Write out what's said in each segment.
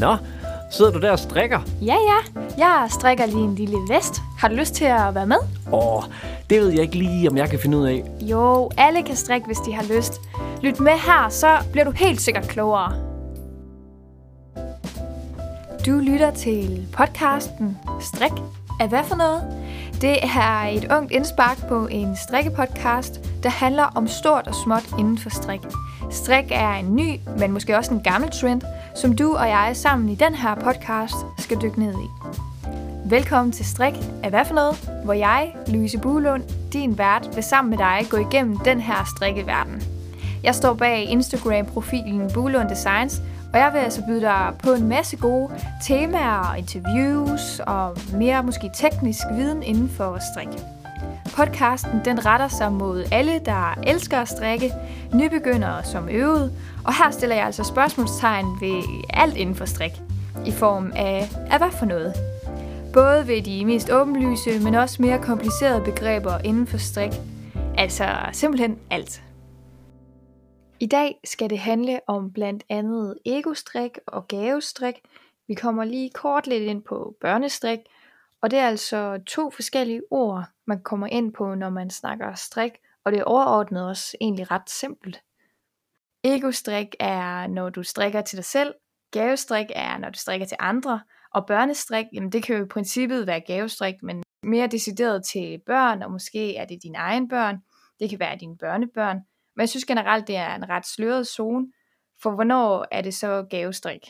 Nå, sidder du der og strikker? Ja, ja. Jeg strikker lige en lille vest. Har du lyst til at være med? Åh, det ved jeg ikke lige, om jeg kan finde ud af. Jo, alle kan strikke, hvis de har lyst. Lyt med her, så bliver du helt sikkert klogere. Du lytter til podcasten Strik er hvad for noget? Det er et ungt indspark på en strikkepodcast, der handler om stort og småt inden for strik. Strik er en ny, men måske også en gammel trend, som du og jeg sammen i den her podcast skal dykke ned i. Velkommen til Strik af hvad for noget, hvor jeg, Louise Buhlund, din vært, vil sammen med dig gå igennem den her strikkeverden. Jeg står bag Instagram-profilen Buhlund Designs, og jeg vil altså byde dig på en masse gode temaer og interviews og mere måske teknisk viden inden for strik. Podcasten den retter sig mod alle, der elsker at strikke, nybegyndere som øvede, og her stiller jeg altså spørgsmålstegn ved alt inden for strik, i form af, af hvad for noget. Både ved de mest åbenlyse, men også mere komplicerede begreber inden for strik. Altså simpelthen alt. I dag skal det handle om blandt andet egostrik og gavestrik. Vi kommer lige kort lidt ind på børnestrik, og det er altså to forskellige ord, man kommer ind på, når man snakker strik, og det er overordnet også egentlig ret simpelt. Egostrik er, når du strikker til dig selv, gavestrik er, når du strikker til andre, og børnestrik, jamen det kan jo i princippet være gavestrik, men mere decideret til børn, og måske er det dine egen børn, det kan være dine børnebørn, men jeg synes generelt, det er en ret sløret zone, for hvornår er det så gavestrik?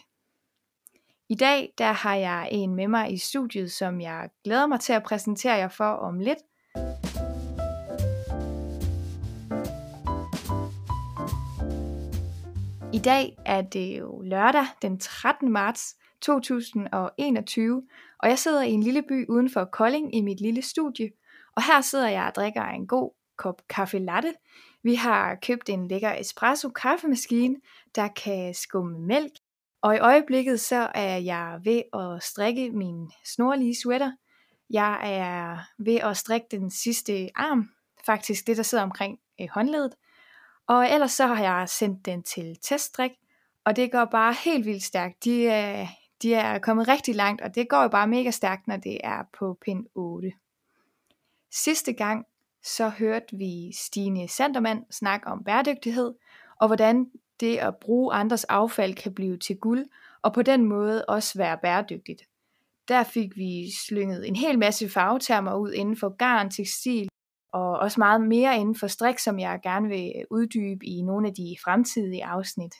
I dag der har jeg en med mig i studiet, som jeg glæder mig til at præsentere jer for om lidt. I dag er det jo lørdag den 13. marts 2021, og jeg sidder i en lille by uden for Kolding i mit lille studie, og her sidder jeg og drikker en god kop kaffe latte. Vi har købt en lækker espresso kaffemaskine, der kan skumme mælk og i øjeblikket så er jeg ved at strikke min snorlige sweater. Jeg er ved at strikke den sidste arm, faktisk det der sidder omkring øh, håndledet. Og ellers så har jeg sendt den til testdrik, og det går bare helt vildt stærkt. De er, de er kommet rigtig langt, og det går jo bare mega stærkt, når det er på pin 8. Sidste gang så hørte vi Stine Sandermann snakke om bæredygtighed, og hvordan det at bruge andres affald kan blive til guld, og på den måde også være bæredygtigt. Der fik vi slynget en hel masse farvetermer ud inden for garn, tekstil, og også meget mere inden for strik, som jeg gerne vil uddybe i nogle af de fremtidige afsnit.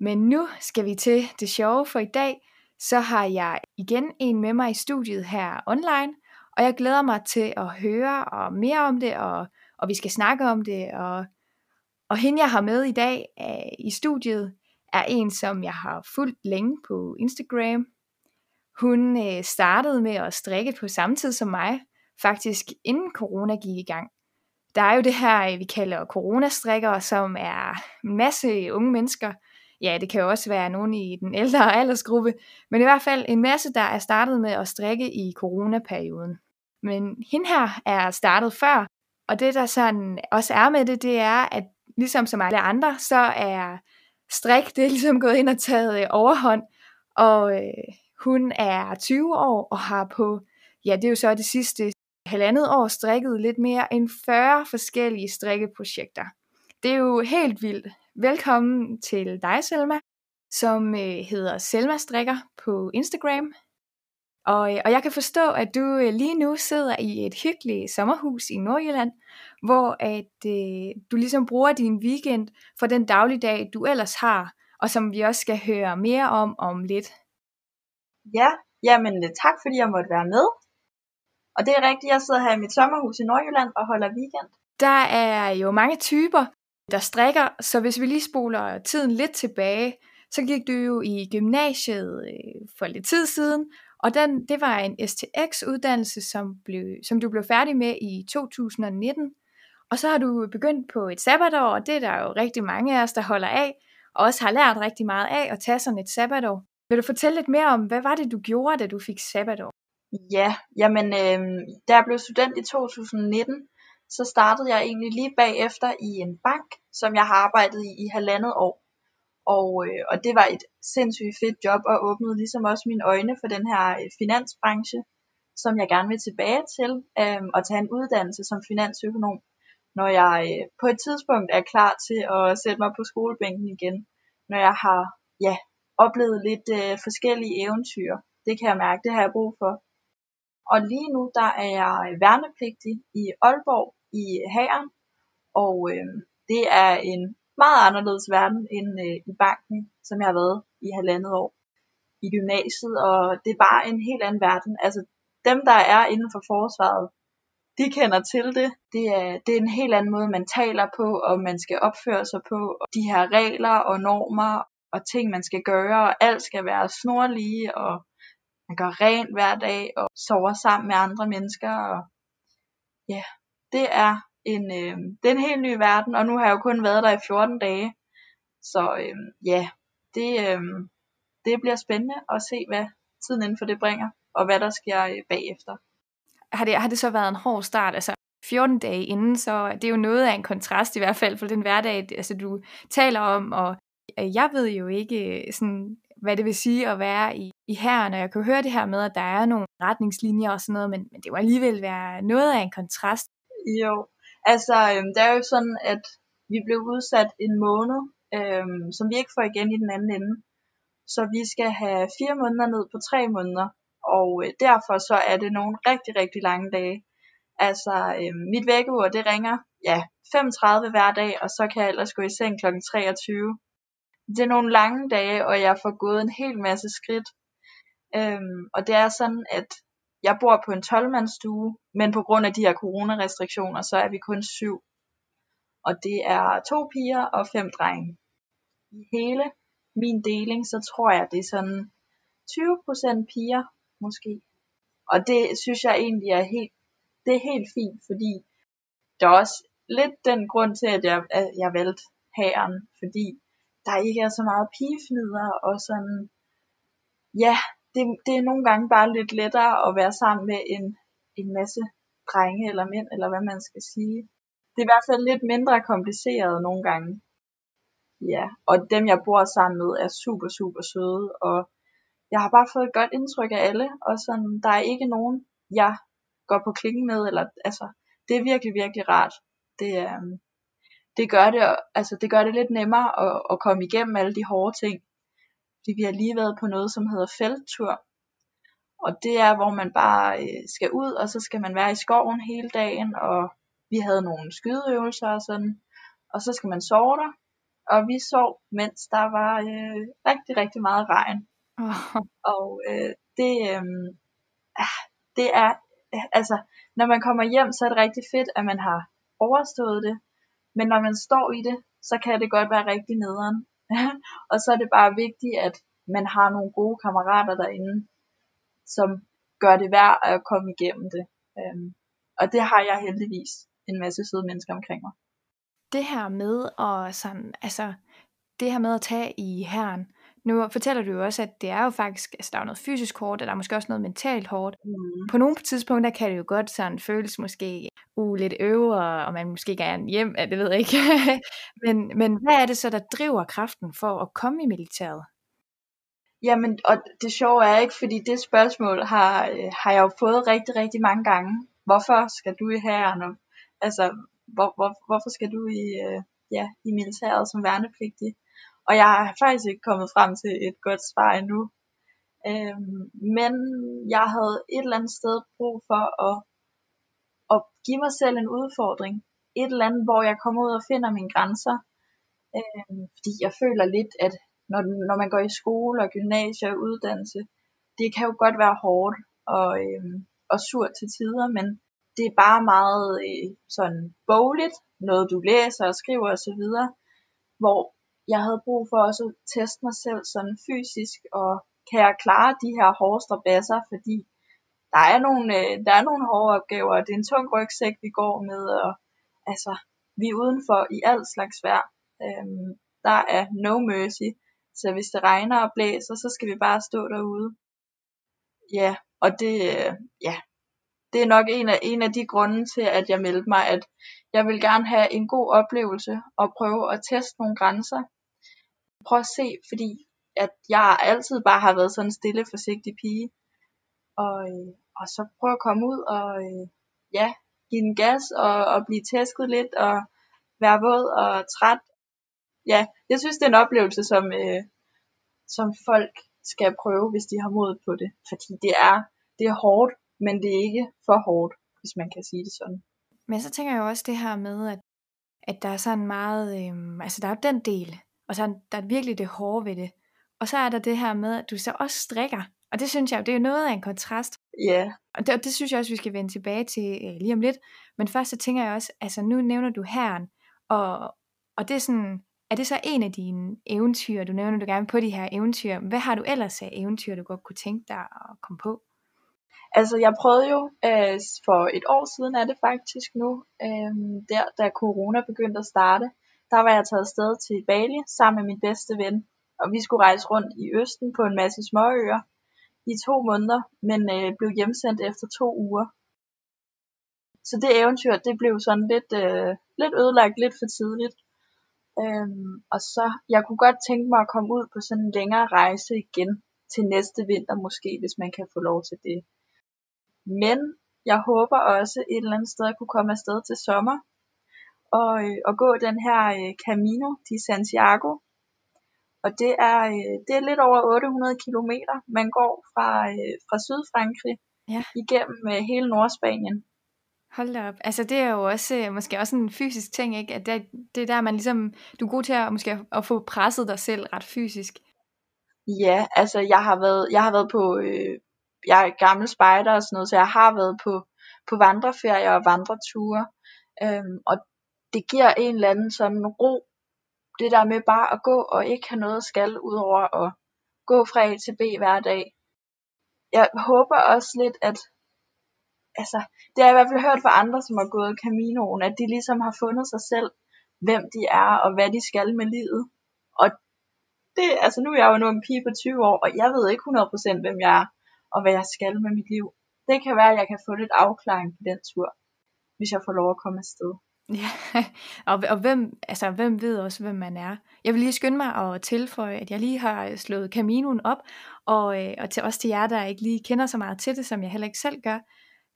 Men nu skal vi til det sjove, for i dag så har jeg igen en med mig i studiet her online, og jeg glæder mig til at høre og mere om det, og, og vi skal snakke om det, og og hende jeg har med i dag uh, i studiet, er en som jeg har fulgt længe på Instagram. Hun øh, startede med at strikke på samme tid som mig, faktisk inden corona gik i gang. Der er jo det her, vi kalder coronastrikkere, som er en masse unge mennesker. Ja, det kan jo også være nogen i den ældre aldersgruppe, men i hvert fald en masse, der er startet med at strikke i coronaperioden. Men hende her er startet før, og det der sådan også er med det, det er, at ligesom som alle andre, så er strik, det er ligesom gået ind og taget øh, overhånd, og øh, hun er 20 år og har på, ja det er jo så det sidste halvandet år strikket lidt mere end 40 forskellige strikkeprojekter. Det er jo helt vildt. Velkommen til dig, Selma, som øh, hedder Selma Strikker på Instagram. Og, øh, og jeg kan forstå, at du øh, lige nu sidder i et hyggeligt sommerhus i Nordjylland, hvor at øh, du ligesom bruger din weekend for den dagligdag, du ellers har, og som vi også skal høre mere om om lidt. Ja, jamen øh, tak fordi jeg måtte være med. Og det er rigtigt, jeg sidder her i mit sommerhus i Nordjylland og holder weekend. Der er jo mange typer, der strikker, så hvis vi lige spoler tiden lidt tilbage, så gik du jo i gymnasiet øh, for lidt tid siden, og den, det var en STX-uddannelse, som, blev, som du blev færdig med i 2019. Og så har du begyndt på et sabbatår, og det er der jo rigtig mange af os, der holder af, og også har lært rigtig meget af at tage sådan et sabbatår. Vil du fortælle lidt mere om, hvad var det, du gjorde, da du fik sabbatår? Ja, jamen, øh, da jeg blev student i 2019, så startede jeg egentlig lige bagefter i en bank, som jeg har arbejdet i i halvandet år. Og, øh, og det var et sindssygt fedt job, og åbnede ligesom også mine øjne for den her øh, finansbranche, som jeg gerne vil tilbage til, øh, og tage en uddannelse som finansøkonom, når jeg øh, på et tidspunkt er klar til at sætte mig på skolebænken igen, når jeg har ja, oplevet lidt øh, forskellige eventyr. Det kan jeg mærke, det har jeg brug for. Og lige nu, der er jeg øh, værnepligtig i Aalborg i Hæren, og øh, det er en meget anderledes verden end øh, i banken, som jeg har været i halvandet år i gymnasiet, og det er bare en helt anden verden. Altså dem, der er inden for forsvaret, de kender til det. Det er, det er en helt anden måde, man taler på, og man skal opføre sig på. Og de her regler og normer og ting, man skal gøre, og alt skal være snorlige, og man gør rent hver dag, og sover sammen med andre mennesker. Og ja, det er en, øh, det er en helt ny verden, og nu har jeg jo kun været der i 14 dage. Så øh, ja, det, øh, det bliver spændende at se, hvad tiden inden for det bringer, og hvad der sker øh, bagefter. Har det, har det så været en hård start? Altså 14 dage inden, så det er jo noget af en kontrast i hvert fald for den hverdag, altså du taler om, og øh, jeg ved jo ikke øh, sådan, hvad det vil sige at være i, i herren, og jeg kan høre det her med, at der er nogle retningslinjer og sådan noget, men, men det må alligevel være noget af en kontrast. Jo, Altså, øh, det er jo sådan, at vi blev udsat en måned, øh, som vi ikke får igen i den anden ende. Så vi skal have fire måneder ned på tre måneder, og øh, derfor så er det nogle rigtig, rigtig lange dage. Altså, øh, mit vækkeur, det ringer, ja, 35 hver dag, og så kan jeg ellers gå i seng kl. 23. Det er nogle lange dage, og jeg får gået en hel masse skridt. Øhm, og det er sådan, at jeg bor på en 12-mandsstue, men på grund af de her coronarestriktioner, så er vi kun syv. Og det er to piger og fem drenge. I hele min deling, så tror jeg, det er sådan 20% piger, måske. Og det synes jeg egentlig er helt, det er helt fint, fordi der er også lidt den grund til, at jeg, at jeg valgte hæren, fordi der ikke er så meget pigefnider, og sådan, ja, det, det er nogle gange bare lidt lettere at være sammen med en, en masse drenge eller mænd, eller hvad man skal sige. Det er i hvert fald lidt mindre kompliceret nogle gange. Ja, og dem jeg bor sammen med er super, super søde, og jeg har bare fået et godt indtryk af alle, og sådan, der er ikke nogen, jeg går på klingen med, eller altså, det er virkelig, virkelig rart. Det, øh, det, gør det, altså, det gør det lidt nemmere at, at komme igennem alle de hårde ting, fordi vi har lige været på noget, som hedder felttur. Og det er, hvor man bare øh, skal ud, og så skal man være i skoven hele dagen, og vi havde nogle skydeøvelser og sådan. Og så skal man sove der. Og vi sov, mens der var øh, rigtig, rigtig meget regn. Oh. Og øh, det, øh, det er, øh, altså, når man kommer hjem, så er det rigtig fedt, at man har overstået det. Men når man står i det, så kan det godt være rigtig nederen. og så er det bare vigtigt, at man har nogle gode kammerater derinde, som gør det værd at komme igennem det. Øhm, og det har jeg heldigvis en masse søde mennesker omkring mig. Det her med at sådan, altså, det her med at tage i herren, nu fortæller du jo også, at det er jo faktisk, altså der er noget fysisk hårdt, og der er måske også noget mentalt hårdt. Mm. På nogle tidspunkter kan det jo godt sådan føles måske uh, lidt øvre, og man måske gerne hjem, det ved jeg ikke. men, men hvad er det så, der driver kraften for at komme i militæret? Jamen, og det sjove er ikke, fordi det spørgsmål har, øh, har jeg jo fået rigtig, rigtig mange gange. Hvorfor skal du i hæren? Altså, hvor, hvor, hvorfor skal du i, øh, ja, i militæret som værnepligtig? Og jeg har faktisk ikke kommet frem til et godt svar endnu. Øhm, men jeg havde et eller andet sted brug for at, at give mig selv en udfordring. Et eller andet, hvor jeg kommer ud og finder mine grænser. Øh, fordi jeg føler lidt, at når, når man går i skole og gymnasie og uddannelse, det kan jo godt være hårdt og, øh, og surt til tider, men det er bare meget øh, sådan bogligt, noget du læser og skriver osv., hvor jeg havde brug for også at teste mig selv sådan fysisk, og kan jeg klare de her hårde strabasser, fordi der er nogle, øh, der er nogle hårde opgaver, og det er en tung rygsæk, vi går med, og altså, vi er udenfor i alt slags vejr. Øhm, der er no mercy, så hvis det regner og blæser, så skal vi bare stå derude. Ja, og det, øh, ja, det er nok en af, en af de grunde til, at jeg meldte mig, at jeg vil gerne have en god oplevelse og prøve at teste nogle grænser. prøv at se, fordi at jeg altid bare har været sådan en stille, forsigtig pige. Og, øh, og så prøve at komme ud og øh, ja, give den gas og, og blive tæsket lidt og være våd og træt. Ja, jeg synes, det er en oplevelse, som, øh, som folk skal prøve, hvis de har mod på det. Fordi det er, det er hårdt, men det er ikke for hårdt, hvis man kan sige det sådan. Men så tænker jeg også det her med, at, at der er sådan meget, øhm, altså der er den del, og så er der er virkelig det hårde ved det. Og så er der det her med, at du så også strikker. Og det synes jeg det er jo noget af en kontrast. Ja. Yeah. Og det, og det synes jeg også, vi skal vende tilbage til øh, lige om lidt. Men først så tænker jeg også, altså nu nævner du herren, og, og det er sådan, er det så en af dine eventyr, du nævner du gerne på de her eventyr? Hvad har du ellers af eventyr, du godt kunne tænke dig at komme på? Altså, jeg prøvede jo øh, for et år siden, er det faktisk nu, øh, der da corona begyndte at starte, der var jeg taget afsted til Bali sammen med min bedste ven, og vi skulle rejse rundt i Østen på en masse småøer i to måneder, men øh, blev hjemsendt efter to uger. Så det eventyr, det blev sådan lidt, øh, lidt ødelagt lidt for tidligt. Øhm, og så, jeg kunne godt tænke mig at komme ud på sådan en længere rejse igen til næste vinter måske, hvis man kan få lov til det. Men jeg håber også et eller andet sted at kunne komme afsted til sommer og, øh, og gå den her øh, Camino de Santiago. Og det er, øh, det er lidt over 800 km, man går fra, øh, fra Sydfrankrig Ja. igennem øh, hele Nordspanien. Hold da op. Altså det er jo også øh, måske også en fysisk ting, ikke? At det, det er der, man ligesom, du er god til at, måske at få presset dig selv ret fysisk. Ja, altså jeg har været, jeg har været på, øh, jeg er gammel spejder og sådan noget, så jeg har været på, på vandreferier og vandreture. Øhm, og det giver en eller anden sådan ro, det der med bare at gå og ikke have noget skal, udover at gå fra A til B hver dag. Jeg håber også lidt, at altså, det har jeg i hvert fald hørt fra andre, som har gået Caminoen, at de ligesom har fundet sig selv, hvem de er og hvad de skal med livet. Og det, altså nu er jeg jo en pige på 20 år, og jeg ved ikke 100% hvem jeg er og hvad jeg skal med mit liv. Det kan være, at jeg kan få lidt afklaring på den tur, hvis jeg får lov at komme afsted. Ja, og, og hvem, altså, hvem ved også, hvem man er. Jeg vil lige skynde mig at tilføje, at jeg lige har slået Caminoen op, og, øh, og til også til jer, der ikke lige kender så meget til det, som jeg heller ikke selv gør,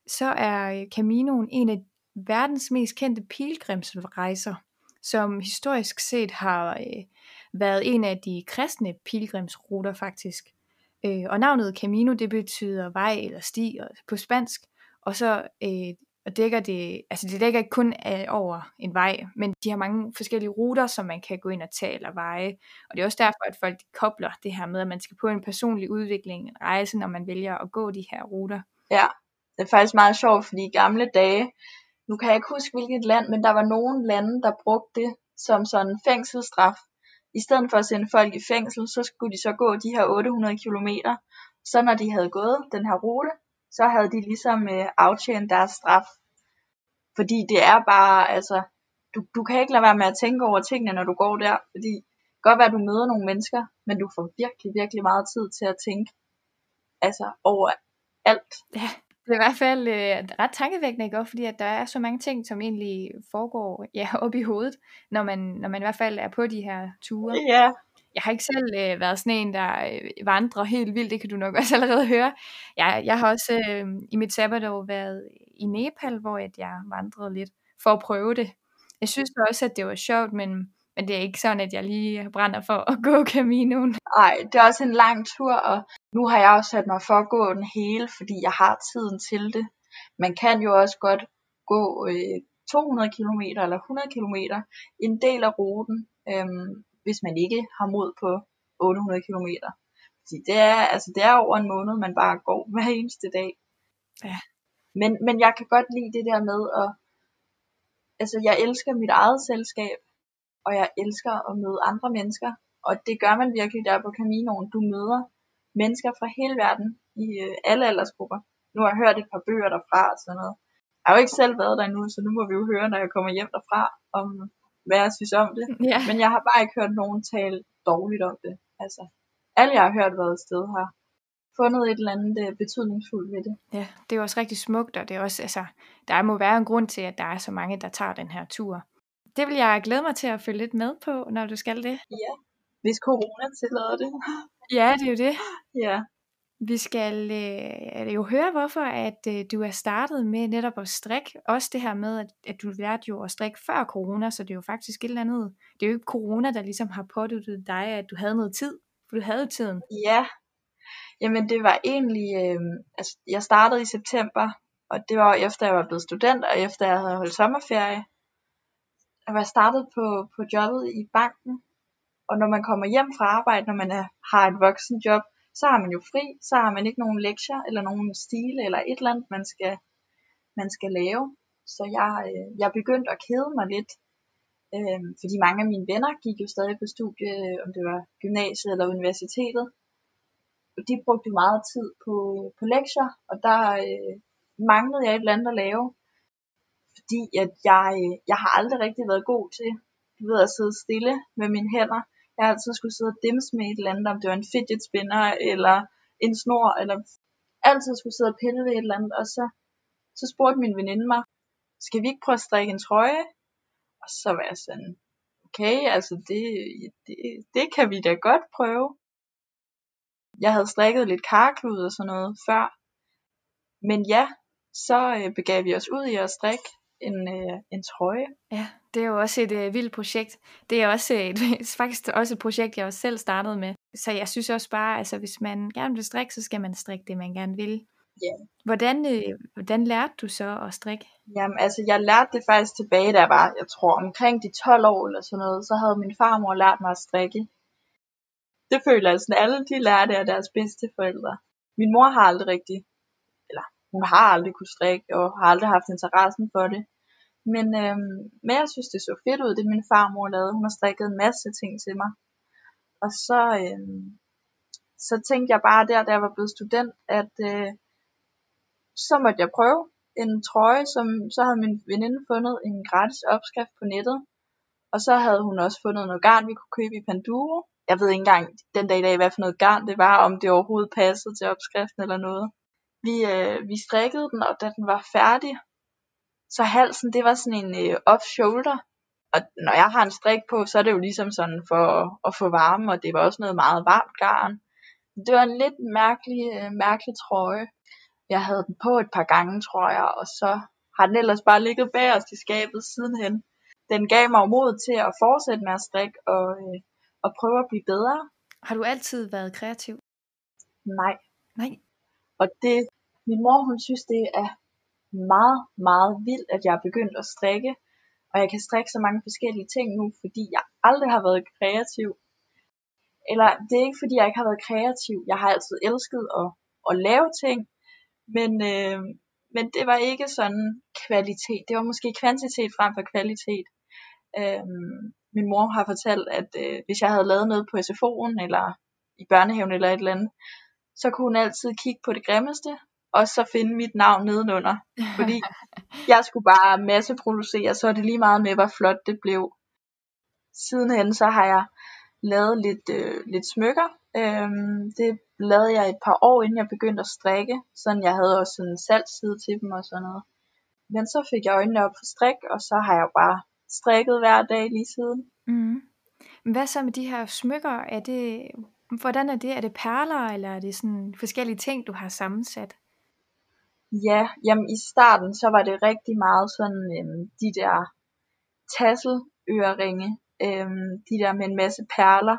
så er øh, Caminoen en af verdens mest kendte pilgrimsrejser, som historisk set har øh, været en af de kristne pilgrimsruter faktisk. Øh, og navnet Camino, det betyder vej eller sti på spansk, og så øh, og dækker det, altså det dækker ikke kun øh, over en vej, men de har mange forskellige ruter, som man kan gå ind og tage eller veje. Og det er også derfor, at folk de kobler det her med, at man skal på en personlig udvikling, en rejse, når man vælger at gå de her ruter. Ja, det er faktisk meget sjovt, fordi i gamle dage, nu kan jeg ikke huske hvilket land, men der var nogle lande, der brugte det som sådan en fængselsstraf. I stedet for at sende folk i fængsel, så skulle de så gå de her 800 km. Så når de havde gået den her rute, så havde de ligesom øh, aftjent deres straf. Fordi det er bare, altså, du, du kan ikke lade være med at tænke over tingene, når du går der, fordi det kan godt være, at du møder nogle mennesker, men du får virkelig, virkelig meget tid til at tænke, altså, over alt. Ja, det er i hvert fald øh, ret tankevækkende, ikke? fordi at der er så mange ting, som egentlig foregår ja, op i hovedet, når man, når man i hvert fald er på de her ture. Ja, jeg har ikke selv øh, været sådan en, der øh, vandrer helt vildt, det kan du nok også allerede høre. Jeg, jeg har også øh, i mit sabbatår været i Nepal, hvor at jeg vandrede lidt for at prøve det. Jeg synes også, at det var sjovt, men, men det er ikke sådan, at jeg lige brænder for at gå Caminoen. Nej, det er også en lang tur, og nu har jeg også sat mig for at gå den hele, fordi jeg har tiden til det. Man kan jo også godt gå øh, 200 km eller 100 km en del af ruten, øhm, hvis man ikke har mod på 800 km. Fordi det er, altså det er over en måned, man bare går hver eneste dag. Ja. Men, men jeg kan godt lide det der med at, altså jeg elsker mit eget selskab, og jeg elsker at møde andre mennesker, og det gør man virkelig der på Caminoen. Du møder mennesker fra hele verden i øh, alle aldersgrupper. Nu har jeg hørt et par bøger derfra og sådan noget. Jeg har jo ikke selv været der endnu, så nu må vi jo høre, når jeg kommer hjem derfra, om hvad jeg synes om det. Ja. Men jeg har bare ikke hørt nogen tale dårligt om det. Altså, alle jeg har hørt været sted har fundet et eller andet øh, betydningsfuldt ved det. Ja, det er jo også rigtig smukt, og det er også, altså, der må være en grund til, at der er så mange, der tager den her tur. Det vil jeg glæde mig til at følge lidt med på, når du skal det. Ja, hvis corona tillader det. Ja, det er jo det. ja. Vi skal øh, jo høre, hvorfor at øh, du er startet med netop at strikke. Også det her med, at, at du lærte jo at strikke før corona, så det er jo faktisk et eller andet. Det er jo ikke corona, der ligesom har påduttet dig, at du havde noget tid. For du havde jo tiden. Ja. Jamen det var egentlig, øh, altså jeg startede i september, og det var efter jeg var blevet student, og efter jeg havde holdt sommerferie. Jeg var startet på, på jobbet i banken, og når man kommer hjem fra arbejde, når man er, har et voksen job, så har man jo fri, så har man ikke nogen lektier, eller nogen stile, eller et eller andet, man skal, man skal lave. Så jeg, øh, jeg begyndte at kede mig lidt, øh, fordi mange af mine venner gik jo stadig på studie, øh, om det var gymnasiet eller universitetet. Og de brugte jo meget tid på, på lektier, og der øh, manglede jeg et eller andet at lave. Fordi at jeg, øh, jeg har aldrig rigtig været god til du ved, at sidde stille med mine hænder. Jeg altid skulle sidde og dimse med et eller andet, om det var en fidget spinner, eller en snor, eller altid skulle sidde og pille ved et eller andet. Og så, så spurgte min veninde mig, skal vi ikke prøve at strikke en trøje? Og så var jeg sådan, okay, altså det, det, det kan vi da godt prøve. Jeg havde strikket lidt karklud og sådan noget før. Men ja, så øh, begav vi os ud i at strikke en, øh, en trøje. Ja, det er jo også et øh, vildt projekt. Det er også et, faktisk også et projekt, jeg også selv startede med. Så jeg synes også bare, altså hvis man gerne vil strikke, så skal man strikke det, man gerne vil. Ja. Hvordan, øh, hvordan lærte du så at strikke? Jamen, altså jeg lærte det faktisk tilbage, da jeg var, jeg tror, omkring de 12 år eller sådan noget, så havde min farmor lært mig at strikke. Det føler jeg sådan, alle de lærte af deres bedste forældre. Min mor har aldrig rigtig, eller hun har aldrig kunne strikke, og har aldrig haft interessen for det. Men, øhm, men jeg synes, det så fedt ud, det min farmor lavede. Hun har strikket en masse ting til mig. Og så, øhm, så tænkte jeg bare der, da jeg var blevet student, at øh, så måtte jeg prøve en trøje, som så havde min veninde fundet en gratis opskrift på nettet. Og så havde hun også fundet noget garn, vi kunne købe i Panduro. Jeg ved ikke engang den dag i dag, hvad for noget garn det var, om det overhovedet passede til opskriften eller noget. Vi, øh, vi strikkede den, og da den var færdig, så halsen, det var sådan en øh, off-shoulder. Og når jeg har en strik på, så er det jo ligesom sådan for at, at få varme, og det var også noget meget varmt garn. Det var en lidt mærkelig, øh, mærkelig trøje. Jeg havde den på et par gange, tror jeg, og så har den ellers bare ligget bag os i skabet sidenhen. Den gav mig mod til at fortsætte med at strikke og, øh, og prøve at blive bedre. Har du altid været kreativ? Nej. Nej. Og det, min mor, hun synes, det er meget, meget vildt, at jeg er begyndt at strikke. Og jeg kan strikke så mange forskellige ting nu, fordi jeg aldrig har været kreativ. Eller det er ikke fordi, jeg ikke har været kreativ. Jeg har altid elsket at, at lave ting. Men, øh, men det var ikke sådan kvalitet. Det var måske kvantitet frem for kvalitet. Øh, min mor har fortalt, at øh, hvis jeg havde lavet noget på SFO'en, eller i børnehaven eller et eller andet, så kunne hun altid kigge på det grimmeste, og så finde mit navn nedenunder. Fordi jeg skulle bare masseproducere, så er det lige meget med, hvor flot det blev. Sidenhen så har jeg lavet lidt, øh, lidt smykker. Øhm, det lavede jeg et par år, inden jeg begyndte at strikke. Sådan jeg havde også en salgsside til dem og sådan noget. Men så fik jeg øjnene op for strik, og så har jeg bare strikket hver dag lige siden. Mm. Hvad så med de her smykker? Er det, hvordan er det? Er det perler, eller er det sådan forskellige ting, du har sammensat? Ja, jamen i starten, så var det rigtig meget sådan øhm, de der tasseløreringe, øhm, de der med en masse perler.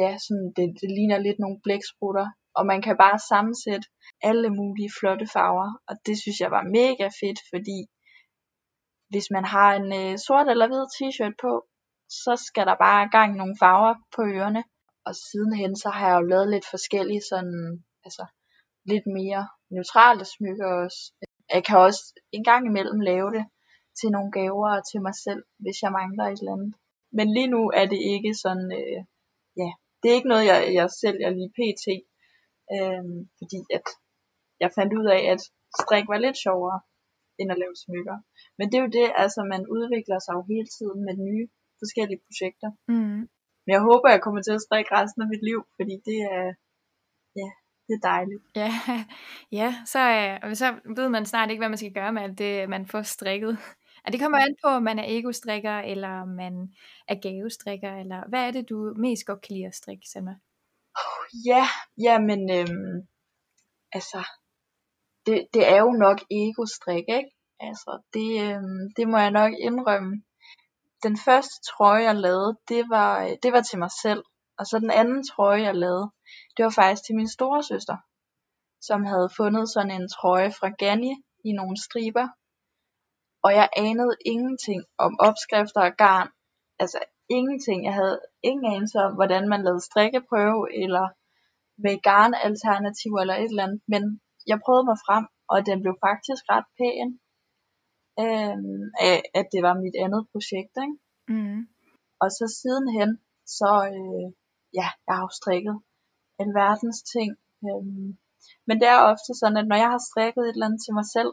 Ja, sådan det, det ligner lidt nogle blæksprutter, og man kan bare sammensætte alle mulige flotte farver, og det synes jeg var mega fedt, fordi hvis man har en øh, sort eller hvid t-shirt på, så skal der bare gang nogle farver på ørerne. Og sidenhen så har jeg jo lavet lidt forskellige sådan, altså lidt mere neutrale smykker også. Jeg kan også en gang imellem lave det til nogle gaver til mig selv, hvis jeg mangler et eller andet. Men lige nu er det ikke sådan, øh, ja, det er ikke noget, jeg, jeg sælger lige pt. Øh, fordi at jeg fandt ud af, at strik var lidt sjovere, end at lave smykker. Men det er jo det, altså man udvikler sig jo hele tiden med nye forskellige projekter. Mm. Men jeg håber, jeg kommer til at strikke resten af mit liv, fordi det er, det er dejligt. Ja, ja så, øh, så ved man snart ikke, hvad man skal gøre med alt det, man får strikket. Ja, det kommer an på, om man er ego-strikker, eller om man er gavestrikker, eller hvad er det, du mest godt kan lide at strikke, Selma? Ja, ja, men øhm, altså, det, det er jo nok ego-strik, ikke? Altså, det, øhm, det må jeg nok indrømme. Den første trøje, jeg lavede, det var, det var til mig selv. Og så den anden trøje, jeg lavede, det var faktisk til min store søster, som havde fundet sådan en trøje fra Ganni i nogle striber. Og jeg anede ingenting om opskrifter og garn. Altså ingenting. Jeg havde ingen anelse om, hvordan man lavede strikkeprøve, eller med garnalternativer eller et eller andet. Men jeg prøvede mig frem, og den blev faktisk ret pæn. Øhm, af, at det var mit andet projekt, ikke? Mm. Og så sidenhen, så øh, ja, jeg har jo strikket en verdens ting. Øhm, men det er ofte sådan, at når jeg har strikket et eller andet til mig selv,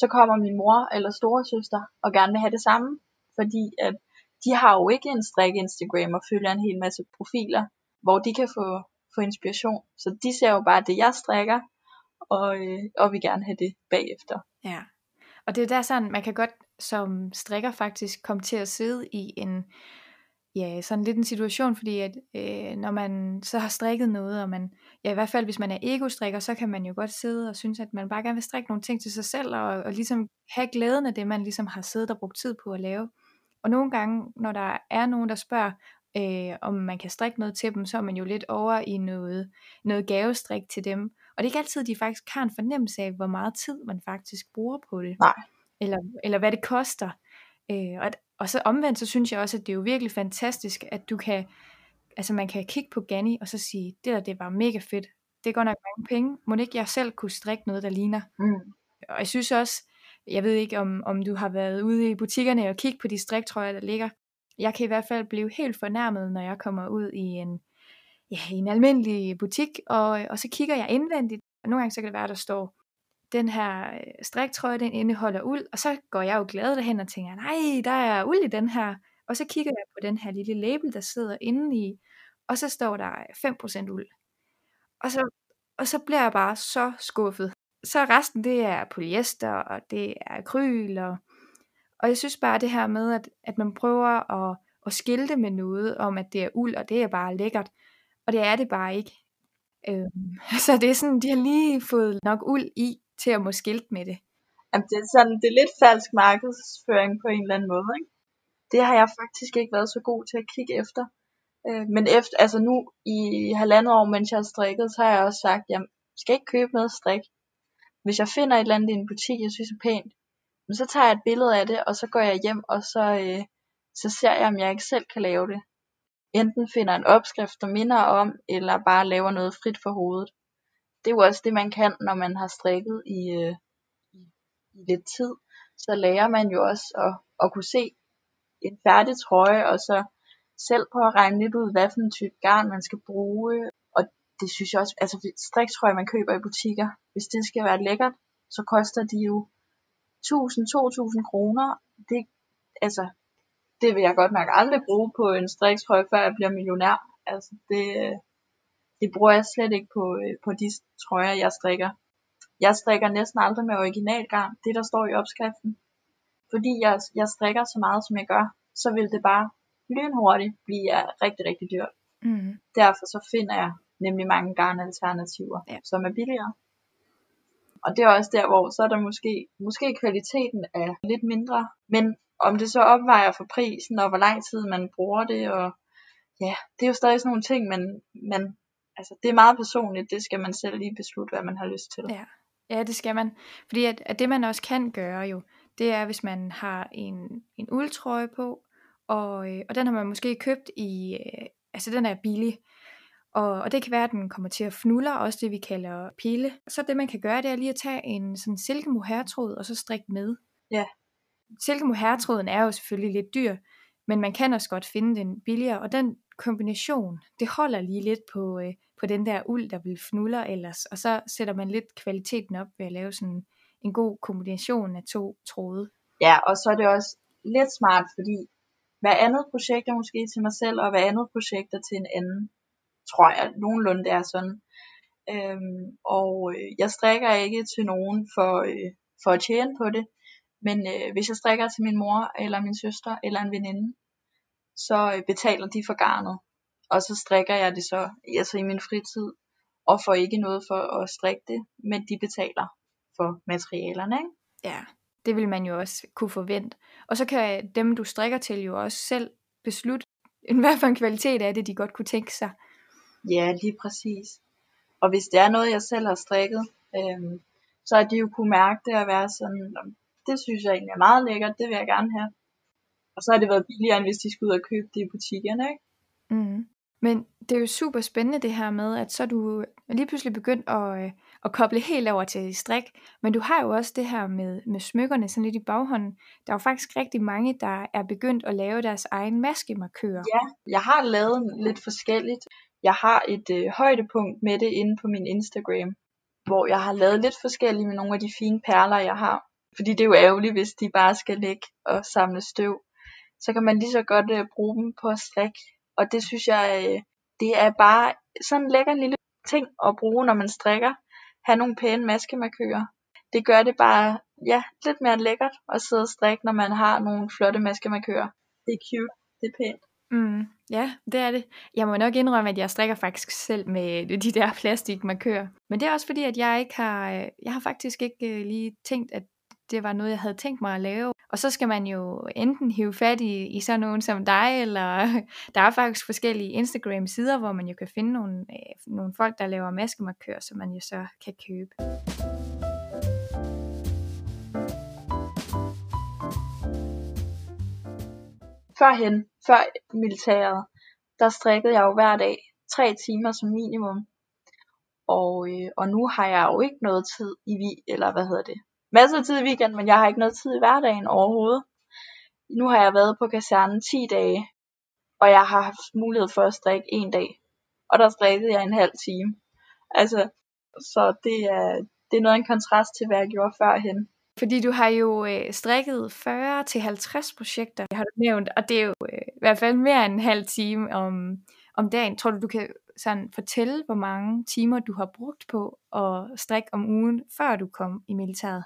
så kommer min mor eller storesøster og gerne vil have det samme. Fordi at de har jo ikke en strik Instagram og følger en hel masse profiler, hvor de kan få, få inspiration. Så de ser jo bare det, jeg strikker, og, øh, og vil gerne have det bagefter. Ja, og det er der sådan, man kan godt som strikker faktisk komme til at sidde i en, ja, sådan lidt en situation, fordi at øh, når man så har strikket noget, og man, ja i hvert fald hvis man er ego-strikker, så kan man jo godt sidde og synes, at man bare gerne vil strikke nogle ting til sig selv, og, og ligesom have glæden af det, man ligesom har siddet og brugt tid på at lave. Og nogle gange, når der er nogen, der spørger, øh, om man kan strikke noget til dem, så er man jo lidt over i noget, noget gavestrik til dem. Og det er ikke altid, de faktisk har en fornemmelse af, hvor meget tid man faktisk bruger på det. Nej. Eller, eller hvad det koster. Øh, og, og så omvendt, så synes jeg også, at det er jo virkelig fantastisk, at du kan, altså man kan kigge på Ganni, og så sige, det der, det var mega fedt. Det er godt nok mange penge. Må ikke jeg selv kunne strikke noget, der ligner? Mm. Og jeg synes også, jeg ved ikke, om, om du har været ude i butikkerne og kigge på de striktrøjer, der ligger. Jeg kan i hvert fald blive helt fornærmet, når jeg kommer ud i en, ja, i en almindelig butik, og, og så kigger jeg indvendigt. Og nogle gange så kan det være, der står, den her øh, striktrøje, den indeholder uld, og så går jeg jo glad derhen og tænker, nej, der er uld i den her. Og så kigger jeg på den her lille label, der sidder inde i, og så står der øh, 5% uld. Og så, og så bliver jeg bare så skuffet. Så resten, det er polyester, og det er akryl, og, og jeg synes bare det her med, at, at man prøver at, at skilte med noget om, at det er uld, og det er bare lækkert. Og det er det bare ikke. Øhm, så det er sådan, de har lige fået nok uld i, til at må skilte med det. Jamen, det er sådan, det er lidt falsk markedsføring på en eller anden måde, ikke? Det har jeg faktisk ikke været så god til at kigge efter. Øh, men efter, altså nu i halvandet år, mens jeg har strikket, så har jeg også sagt, jeg skal ikke købe noget strik. Hvis jeg finder et eller andet i en butik, jeg synes er pænt, men så tager jeg et billede af det, og så går jeg hjem, og så, øh, så ser jeg, om jeg ikke selv kan lave det. Enten finder en opskrift, der minder om, eller bare laver noget frit for hovedet det er jo også det, man kan, når man har strikket i, øh, i, lidt tid. Så lærer man jo også at, at kunne se en færdig trøje, og så selv på at regne lidt ud, hvad for en type garn man skal bruge. Og det synes jeg også, altså striktrøjer, man køber i butikker, hvis det skal være lækkert, så koster de jo 1000-2000 kroner. Det, altså, det vil jeg godt nok aldrig bruge på en striktrøje, før jeg bliver millionær. Altså, det, øh, det bruger jeg slet ikke på, øh, på de trøjer, jeg strikker. Jeg strikker næsten aldrig med originalgarn, det der står i opskriften. Fordi jeg, jeg strikker så meget, som jeg gør, så vil det bare lynhurtigt blive rigtig, rigtig dyrt. Mm. Derfor så finder jeg nemlig mange garnalternativer, Ja. som er billigere. Og det er også der, hvor så er der måske, måske kvaliteten er lidt mindre, men om det så opvejer for prisen, og hvor lang tid man bruger det, og ja, det er jo stadig sådan nogle ting, men, men altså, det er meget personligt, det skal man selv lige beslutte, hvad man har lyst til. Ja. Ja, det skal man. Fordi at, at det man også kan gøre jo, det er, hvis man har en, en uldtrøje på, og, øh, og den har man måske købt i, øh, altså den er billig, og, og det kan være, at den kommer til at fnulle, også det vi kalder pille. Så det man kan gøre, det er lige at tage en sådan silkemohairtråd, og så strikke med. Ja. Silkemohairtråden er jo selvfølgelig lidt dyr, men man kan også godt finde den billigere, og den kombination, det holder lige lidt på, øh, på den der uld, der vil fnuller ellers, og så sætter man lidt kvaliteten op ved at lave sådan en god kombination af to tråde. Ja, og så er det også lidt smart, fordi hver andet projekt er måske til mig selv, og hver andet projekt er til en anden, tror jeg, nogenlunde det er sådan. Øhm, og øh, jeg strikker ikke til nogen for, øh, for at tjene på det, Men øh, hvis jeg strikker til min mor, eller min søster, eller en veninde, så øh, betaler de for garnet. Og så strikker jeg det så altså i min fritid, og får ikke noget for at strikke det, men de betaler for materialerne. Ikke? Ja, det vil man jo også kunne forvente. Og så kan dem, du strikker til, jo også selv beslutte, hvad for en kvalitet af det, de godt kunne tænke sig. Ja, lige præcis. Og hvis det er noget, jeg selv har strikket, øhm, så har de jo kunne mærke det at være sådan, det synes jeg egentlig er meget lækkert, det vil jeg gerne have. Og så har det været billigere, end hvis de skulle ud og købe det i butikkerne, ikke? Mm. Men det er jo super spændende det her med, at så er du lige pludselig begyndt at, øh, at koble helt over til strik. Men du har jo også det her med, med smykkerne sådan lidt i baghånden. Der er jo faktisk rigtig mange, der er begyndt at lave deres egen maskemarkører. Ja, jeg har lavet lidt forskelligt. Jeg har et øh, højdepunkt med det inde på min Instagram, hvor jeg har lavet lidt forskelligt med nogle af de fine perler, jeg har. Fordi det er jo ærgerligt, hvis de bare skal ligge og samle støv. Så kan man lige så godt øh, bruge dem på at strikke og det synes jeg, øh, det er bare sådan en lækker lille ting at bruge, når man strikker. Have nogle pæne maskemarkører. Det gør det bare ja, lidt mere lækkert at sidde og strikke, når man har nogle flotte maskemarkører. Det er cute, det er pænt. Mm, ja, det er det. Jeg må nok indrømme, at jeg strikker faktisk selv med de der plastikmarkører. Men det er også fordi, at jeg ikke har, øh, jeg har faktisk ikke øh, lige tænkt, at det var noget, jeg havde tænkt mig at lave. Og så skal man jo enten hive fat i, i sådan nogen som dig, eller der er faktisk forskellige Instagram-sider, hvor man jo kan finde nogle, øh, nogle folk, der laver maskemarkør, som man jo så kan købe. Førhen, før militæret, der strikkede jeg jo hver dag tre timer som minimum. Og, øh, og nu har jeg jo ikke noget tid i vi, eller hvad hedder det, masser af tid i weekenden, men jeg har ikke noget tid i hverdagen overhovedet. Nu har jeg været på kasernen 10 dage, og jeg har haft mulighed for at strikke en dag. Og der strikkede jeg en halv time. Altså, så det er, det er noget af en kontrast til, hvad jeg gjorde førhen. Fordi du har jo øh, strikket 40-50 projekter, har du nævnt, og det er jo øh, i hvert fald mere end en halv time om, om dagen. Tror du, du kan sådan fortælle, hvor mange timer du har brugt på at strikke om ugen, før du kom i militæret?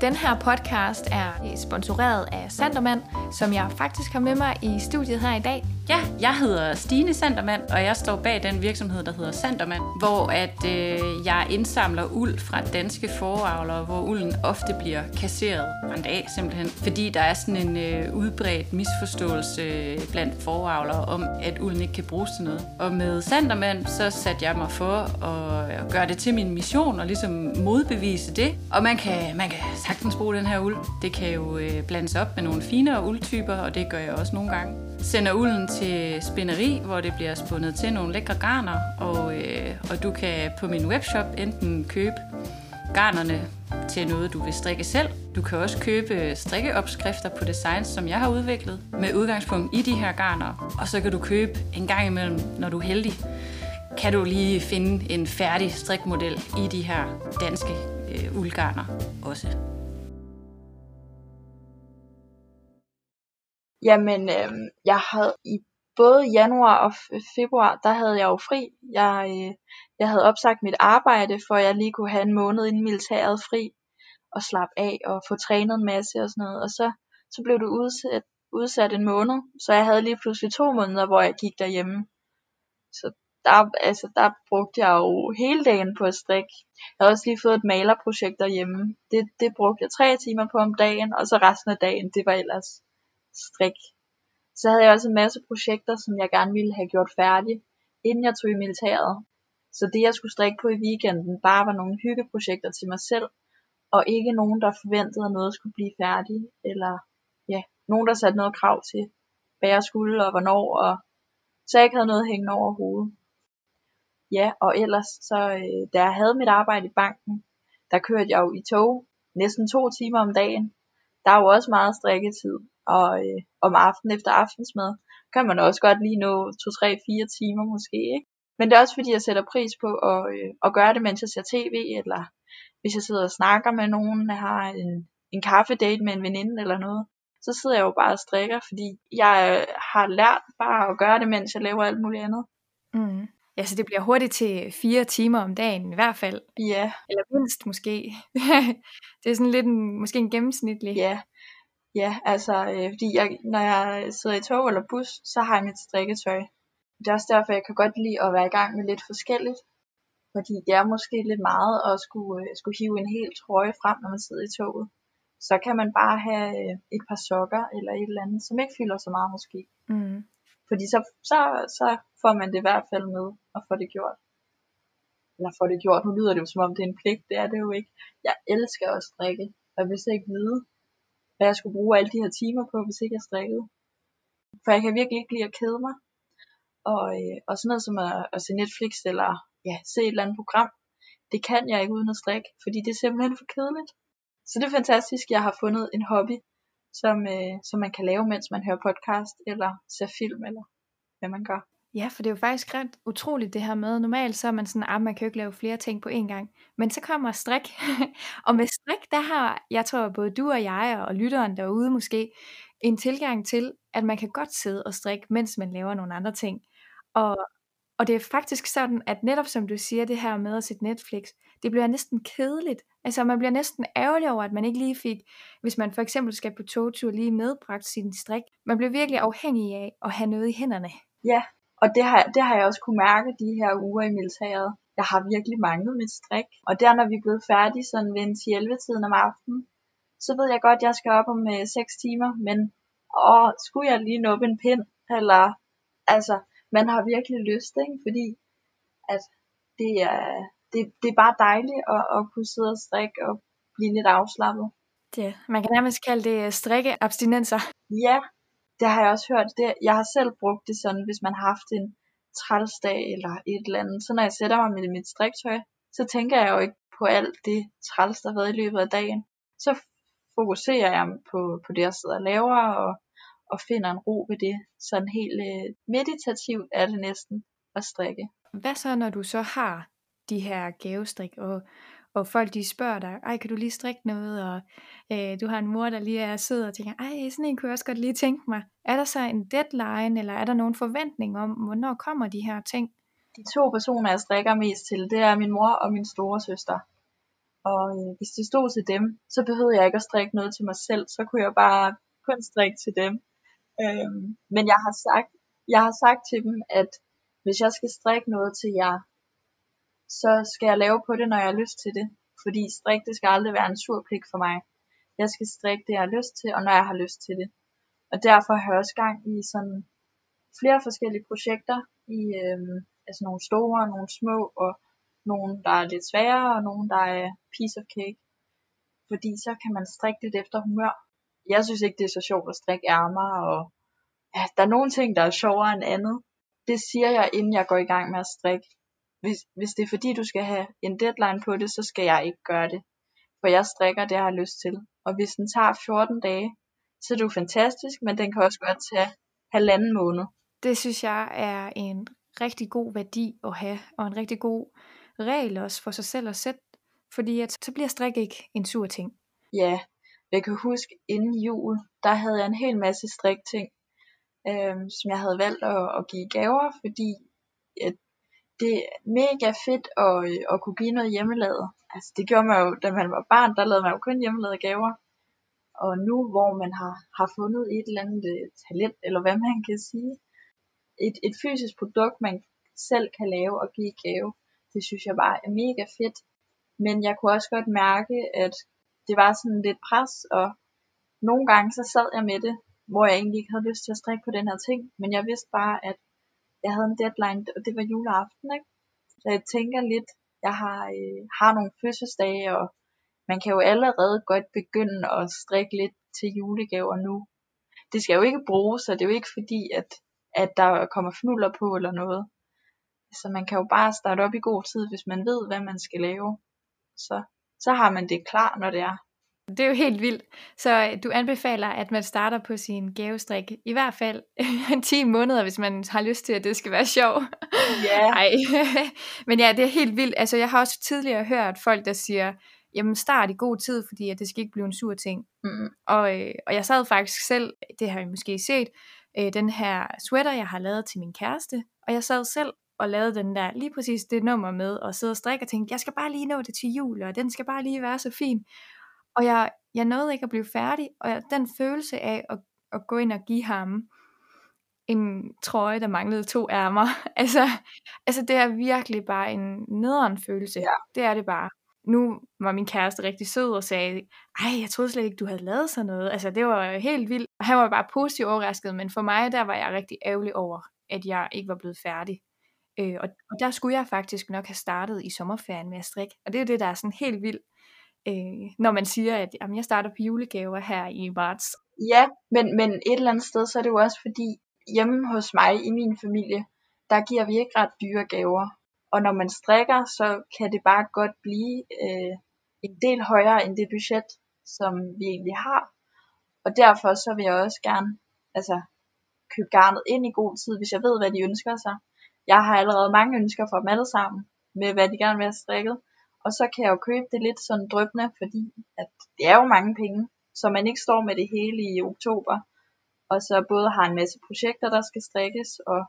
Den her podcast er øh, sponsoreret af Sandermand, som jeg faktisk har med mig i studiet her i dag. Ja, jeg hedder Stine Sandermand, og jeg står bag den virksomhed, der hedder Sandermand, hvor at øh, jeg indsamler uld fra danske foravlere, hvor ulden ofte bliver kasseret, brændt af simpelthen, fordi der er sådan en øh, udbredt misforståelse øh, blandt foravlere om, at ulden ikke kan bruges til noget. Og med Sandermand, så satte jeg mig for at gøre det til min mission og ligesom modbevise det. Og man kan, man kan sagtens bruge den her uld. Det kan jo øh, blandes op med nogle finere uldtyper, og det gør jeg også nogle gange. Sender ulden til spinneri, hvor det bliver spundet til nogle lækre garner, og, øh, og du kan på min webshop enten købe garnerne til noget, du vil strikke selv. Du kan også købe strikkeopskrifter på designs, som jeg har udviklet, med udgangspunkt i de her garner. Og så kan du købe en gang imellem, når du er heldig, kan du lige finde en færdig strikmodel i de her danske øh, uldgarner også. Jamen, øh, jeg havde i både januar og februar, der havde jeg jo fri. Jeg, øh, jeg havde opsagt mit arbejde, for jeg lige kunne have en måned inden militæret fri, og slappe af og få trænet en masse og sådan noget. Og så, så blev det udsat, udsat en måned, så jeg havde lige pludselig to måneder, hvor jeg gik derhjemme. Så der, altså, der brugte jeg jo hele dagen på at strikke. Jeg har også lige fået et malerprojekt derhjemme. Det, det brugte jeg tre timer på om dagen, og så resten af dagen, det var ellers strik. Så havde jeg også en masse projekter, som jeg gerne ville have gjort færdige, inden jeg tog i militæret. Så det jeg skulle strikke på i weekenden, bare var nogle hyggeprojekter til mig selv, og ikke nogen, der forventede, at noget skulle blive færdigt, eller ja, nogen, der satte noget krav til, hvad jeg skulle og hvornår, og så jeg ikke havde noget hængende over hovedet. Ja, og ellers, så øh, da jeg havde mit arbejde i banken, der kørte jeg jo i tog næsten to timer om dagen. Der er jo også meget strikketid, og øh, om aftenen efter aftensmad, kan man også godt lige nå 2, 3, 4 timer måske, ikke? Men det er også fordi, jeg sætter pris på at, øh, at gøre det, mens jeg ser tv, eller hvis jeg sidder og snakker med nogen, jeg har en, en kaffedate med en veninde eller noget, så sidder jeg jo bare og strikker, fordi jeg øh, har lært bare at gøre det, mens jeg laver alt muligt andet. Mm. Ja, så det bliver hurtigt til fire timer om dagen i hvert fald. Ja, Eller mindst måske. det er sådan lidt en, måske en gennemsnitlig. ja. Ja, altså, øh, fordi jeg, når jeg sidder i tog eller bus, så har jeg mit strikketøj. Det er også derfor, jeg kan godt lide at være i gang med lidt forskelligt. Fordi det er måske lidt meget at skulle, øh, skulle hive en hel trøje frem, når man sidder i toget. Så kan man bare have øh, et par sokker eller et eller andet, som ikke fylder så meget måske. Mm. Fordi så, så, så får man det i hvert fald med og får det gjort. Eller får det gjort. Nu lyder det jo som om det er en pligt. Det er det jo ikke. Jeg elsker at strikke. Og jeg vil ikke vide, hvad jeg skulle bruge alle de her timer på, hvis ikke jeg strikkede. For jeg kan virkelig ikke lide at kede mig. Og, øh, og sådan noget som at, at se Netflix eller ja, se et eller andet program, det kan jeg ikke uden at strikke, fordi det er simpelthen for kedeligt. Så det er fantastisk, jeg har fundet en hobby, som, øh, som man kan lave, mens man hører podcast, eller ser film, eller hvad man gør. Ja, for det er jo faktisk ret utroligt det her med, normalt så er man sådan, at man kan jo ikke lave flere ting på én gang. Men så kommer strik, og med strik, der har, jeg tror både du og jeg og lytteren derude måske, en tilgang til, at man kan godt sidde og strikke, mens man laver nogle andre ting. Og, og det er faktisk sådan, at netop som du siger, det her med at sætte Netflix, det bliver næsten kedeligt. Altså man bliver næsten ærgerlig over, at man ikke lige fik, hvis man for eksempel skal på togtur, lige medbragt sin strik. Man bliver virkelig afhængig af at have noget i hænderne. Ja, og det har, det har jeg også kunne mærke de her uger i militæret. Jeg har virkelig manglet mit strik. Og der, når vi er blevet færdige sådan ved 10-11 tiden om aftenen, så ved jeg godt, at jeg skal op om øh, 6 timer, men åh, skulle jeg lige nå en pind? Eller, altså, man har virkelig lyst, ikke? fordi at det er, det, det er bare dejligt at, at kunne sidde og strikke og blive lidt afslappet. Det, man kan nærmest kalde det øh, strikkeabstinenser. Ja, det har jeg også hørt. Det, jeg har selv brugt det sådan, hvis man har haft en trælsdag eller et eller andet. Så når jeg sætter mig med mit striktøj, så tænker jeg jo ikke på alt det træls, der har været i løbet af dagen. Så fokuserer jeg på, på det, jeg sidder og laver, og, og finder en ro ved det. Sådan helt øh, meditativt er det næsten at strikke. Hvad så, når du så har de her gavestrik, og, og folk de spørger dig, ej, kan du lige strikke noget, og øh, du har en mor, der lige er sød og tænker, ej, sådan en kunne jeg også godt lige tænke mig. Er der så en deadline, eller er der nogen forventning om, hvornår kommer de her ting? De to personer, jeg strikker mest til, det er min mor og min store søster. Og øh, hvis det stod til dem, så behøvede jeg ikke at strikke noget til mig selv, så kunne jeg bare kun strikke til dem. Øhm, men jeg har sagt, jeg har sagt til dem, at hvis jeg skal strikke noget til jer, så skal jeg lave på det, når jeg har lyst til det. Fordi strik, det skal aldrig være en sur pligt for mig. Jeg skal strikke det, jeg har lyst til, og når jeg har lyst til det. Og derfor har jeg også gang i sådan flere forskellige projekter, i øh, altså nogle store nogle små, og nogle, der er lidt sværere, og nogle, der er piece of cake. Fordi så kan man strikke lidt efter humør. Jeg synes ikke, det er så sjovt at strikke ærmer, og ja, der er nogle ting, der er sjovere end andet. Det siger jeg, inden jeg går i gang med at strikke. Hvis, hvis det er fordi, du skal have en deadline på det, så skal jeg ikke gøre det. For jeg strikker det, jeg har lyst til. Og hvis den tager 14 dage, så er det jo fantastisk, men den kan også godt tage halvanden måned. Det synes jeg er en rigtig god værdi at have, og en rigtig god regel også for sig selv at sætte, fordi at, så bliver strik ikke en sur ting. Ja, jeg kan huske, inden jul, der havde jeg en hel masse strikting, øhm, som jeg havde valgt at, at give gaver, fordi at det er mega fedt at, øh, at kunne give noget hjemmelavet. Altså det gjorde man jo, da man var barn, der lavede man jo kun hjemmelavede gaver. Og nu, hvor man har, har fundet et eller andet øh, talent, eller hvad man kan sige, et, et fysisk produkt, man selv kan lave og give i gave, det synes jeg bare er mega fedt. Men jeg kunne også godt mærke, at det var sådan lidt pres, og nogle gange så sad jeg med det, hvor jeg egentlig ikke havde lyst til at strikke på den her ting, men jeg vidste bare, at jeg havde en deadline, og det var juleaften, ikke? Så jeg tænker lidt, jeg har, øh, har nogle fødselsdage, og man kan jo allerede godt begynde at strikke lidt til julegaver nu. Det skal jo ikke bruges, så det er jo ikke fordi, at, at der kommer fnuller på eller noget. Så man kan jo bare starte op i god tid, hvis man ved, hvad man skal lave. Så, så har man det klar, når det er. Det er jo helt vildt. Så øh, du anbefaler, at man starter på sin gavestrik i hvert fald 10 måneder, hvis man har lyst til, at det skal være sjov. Ja. Ej. Men ja, det er helt vildt. Altså, jeg har også tidligere hørt folk, der siger, jamen start i god tid, fordi at det skal ikke blive en sur ting. Mm. Og, øh, og jeg sad faktisk selv, det har I måske set, øh, den her sweater, jeg har lavet til min kæreste, og jeg sad selv og lavede den der, lige præcis det nummer med, og sidde og strikke og tænkte, jeg skal bare lige nå det til jul, og den skal bare lige være så fin. Og jeg, jeg nåede ikke at blive færdig, og jeg, den følelse af at, at gå ind og give ham en trøje, der manglede to ærmer, altså, altså det er virkelig bare en nederen følelse. Ja. Det er det bare. Nu var min kæreste rigtig sød og sagde, ej, jeg troede slet ikke, du havde lavet sådan noget. Altså, det var helt vildt. Han var bare positivt overrasket, men for mig, der var jeg rigtig ærgerlig over, at jeg ikke var blevet færdig. Øh, og, og der skulle jeg faktisk nok have startet i sommerferien med at strikke. Og det er det, der er sådan helt vildt, øh, når man siger, at jamen, jeg starter på julegaver her i marts. Ja, men, men et eller andet sted, så er det jo også fordi, hjemme hos mig i min familie, der giver vi ikke ret dyre gaver. Og når man strikker, så kan det bare godt blive øh, en del højere end det budget, som vi egentlig har. Og derfor så vil jeg også gerne altså, købe garnet ind i god tid, hvis jeg ved, hvad de ønsker sig. Jeg har allerede mange ønsker fra dem alle sammen, med hvad de gerne vil have strikket. Og så kan jeg jo købe det lidt sådan drøbende, fordi at det er jo mange penge, så man ikke står med det hele i oktober. Og så både har en masse projekter, der skal strikkes, og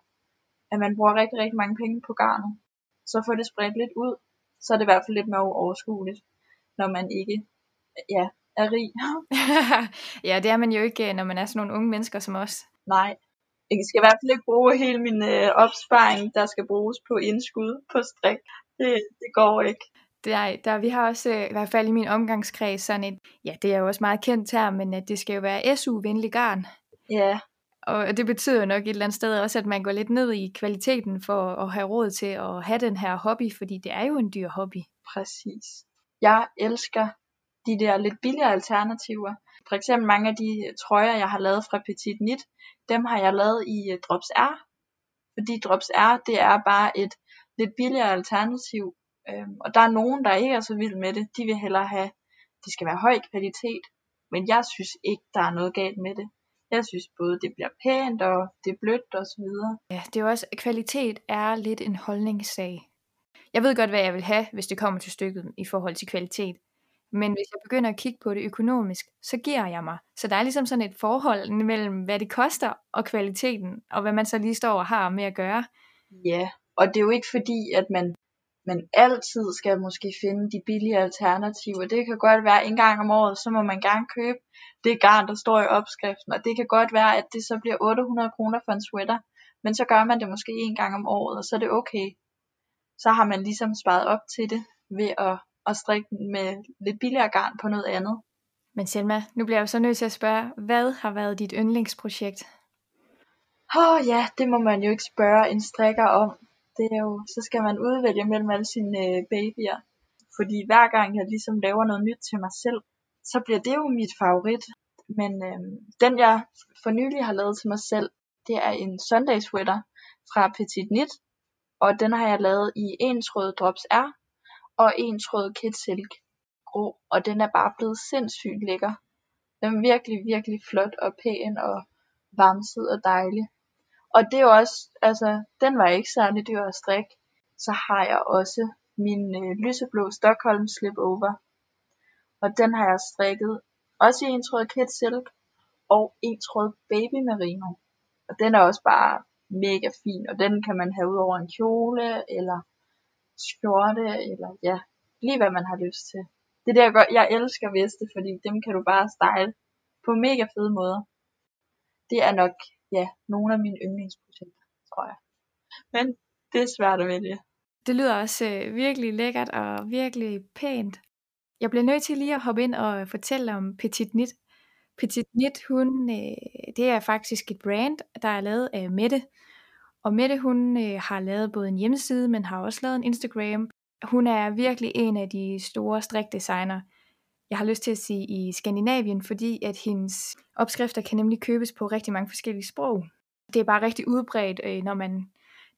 at man bruger rigtig, rigtig mange penge på garnet. Så får det spredt lidt ud, så er det i hvert fald lidt mere overskueligt, når man ikke ja, er rig. ja, det er man jo ikke, når man er sådan nogle unge mennesker som os. Nej, jeg skal i hvert fald ikke bruge hele min øh, opsparing, der skal bruges på indskud på strik. Det, det går ikke. Der, der, vi har også, øh, i hvert fald i min omgangskreds, sådan et, ja, det er jo også meget kendt her, men at det skal jo være SU-venlig garn. Ja, Og det betyder nok et eller andet sted også, at man går lidt ned i kvaliteten for at have råd til at have den her hobby, fordi det er jo en dyr hobby. præcis. Jeg elsker de der lidt billigere alternativer. For eksempel mange af de trøjer, jeg har lavet fra Petit Knit, dem har jeg lavet i øh, Drops R. Fordi Drops R, det er bare et lidt billigere alternativ. Øhm, og der er nogen, der ikke er så vild med det. De vil hellere have, det skal være høj kvalitet. Men jeg synes ikke, der er noget galt med det. Jeg synes både, det bliver pænt, og det er blødt og så videre. Ja, det er jo også, kvalitet er lidt en holdningssag. Jeg ved godt, hvad jeg vil have, hvis det kommer til stykket i forhold til kvalitet. Men hvis jeg begynder at kigge på det økonomisk, så giver jeg mig. Så der er ligesom sådan et forhold mellem, hvad det koster og kvaliteten, og hvad man så lige står og har med at gøre. Ja, og det er jo ikke fordi, at man, man altid skal måske finde de billige alternativer. Det kan godt være en gang om året, så må man gerne købe det garn, der står i opskriften. Og det kan godt være, at det så bliver 800 kroner for en sweater. Men så gør man det måske en gang om året, og så er det okay. Så har man ligesom sparet op til det ved at, at strikke med lidt billigere garn på noget andet. Men Selma, nu bliver jeg jo så nødt til at spørge, hvad har været dit yndlingsprojekt? Åh oh, ja, det må man jo ikke spørge en strikker om. Det er jo, så skal man udvælge mellem alle sine øh, babyer. Fordi hver gang jeg ligesom laver noget nyt til mig selv, så bliver det jo mit favorit. Men øh, den jeg for nylig har lavet til mig selv, det er en Sunday sweater fra Petit Knit. Og den har jeg lavet i en tråd Drops R og en tråd Kid Silk grå. Og den er bare blevet sindssygt lækker. Den er virkelig, virkelig flot og pæn og varmset og dejlig. Og det er jo også, altså, den var ikke særlig dyr at strikke. Så har jeg også min øh, lyseblå Stockholm Slipover. Og den har jeg strikket også i en tråd Kid Silk og en tråd Baby Merino. Og den er også bare mega fin, og den kan man have ud over en kjole, eller skjorte, eller ja, lige hvad man har lyst til. Det er det, jeg, gør. jeg elsker veste, fordi dem kan du bare style på mega fede måder. Det er nok, ja, nogle af mine yndlingsprojekter, tror jeg. Men det er svært at vælge. Det lyder også øh, virkelig lækkert og virkelig pænt. Jeg bliver nødt til lige at hoppe ind og fortælle om Petit Nit. Petit Nit, hun, øh, det er faktisk et brand, der er lavet af Mette. Og Mette, hun øh, har lavet både en hjemmeside, men har også lavet en Instagram. Hun er virkelig en af de store strikdesigner, jeg har lyst til at sige i Skandinavien, fordi at hendes opskrifter kan nemlig købes på rigtig mange forskellige sprog. Det er bare rigtig udbredt, øh, når man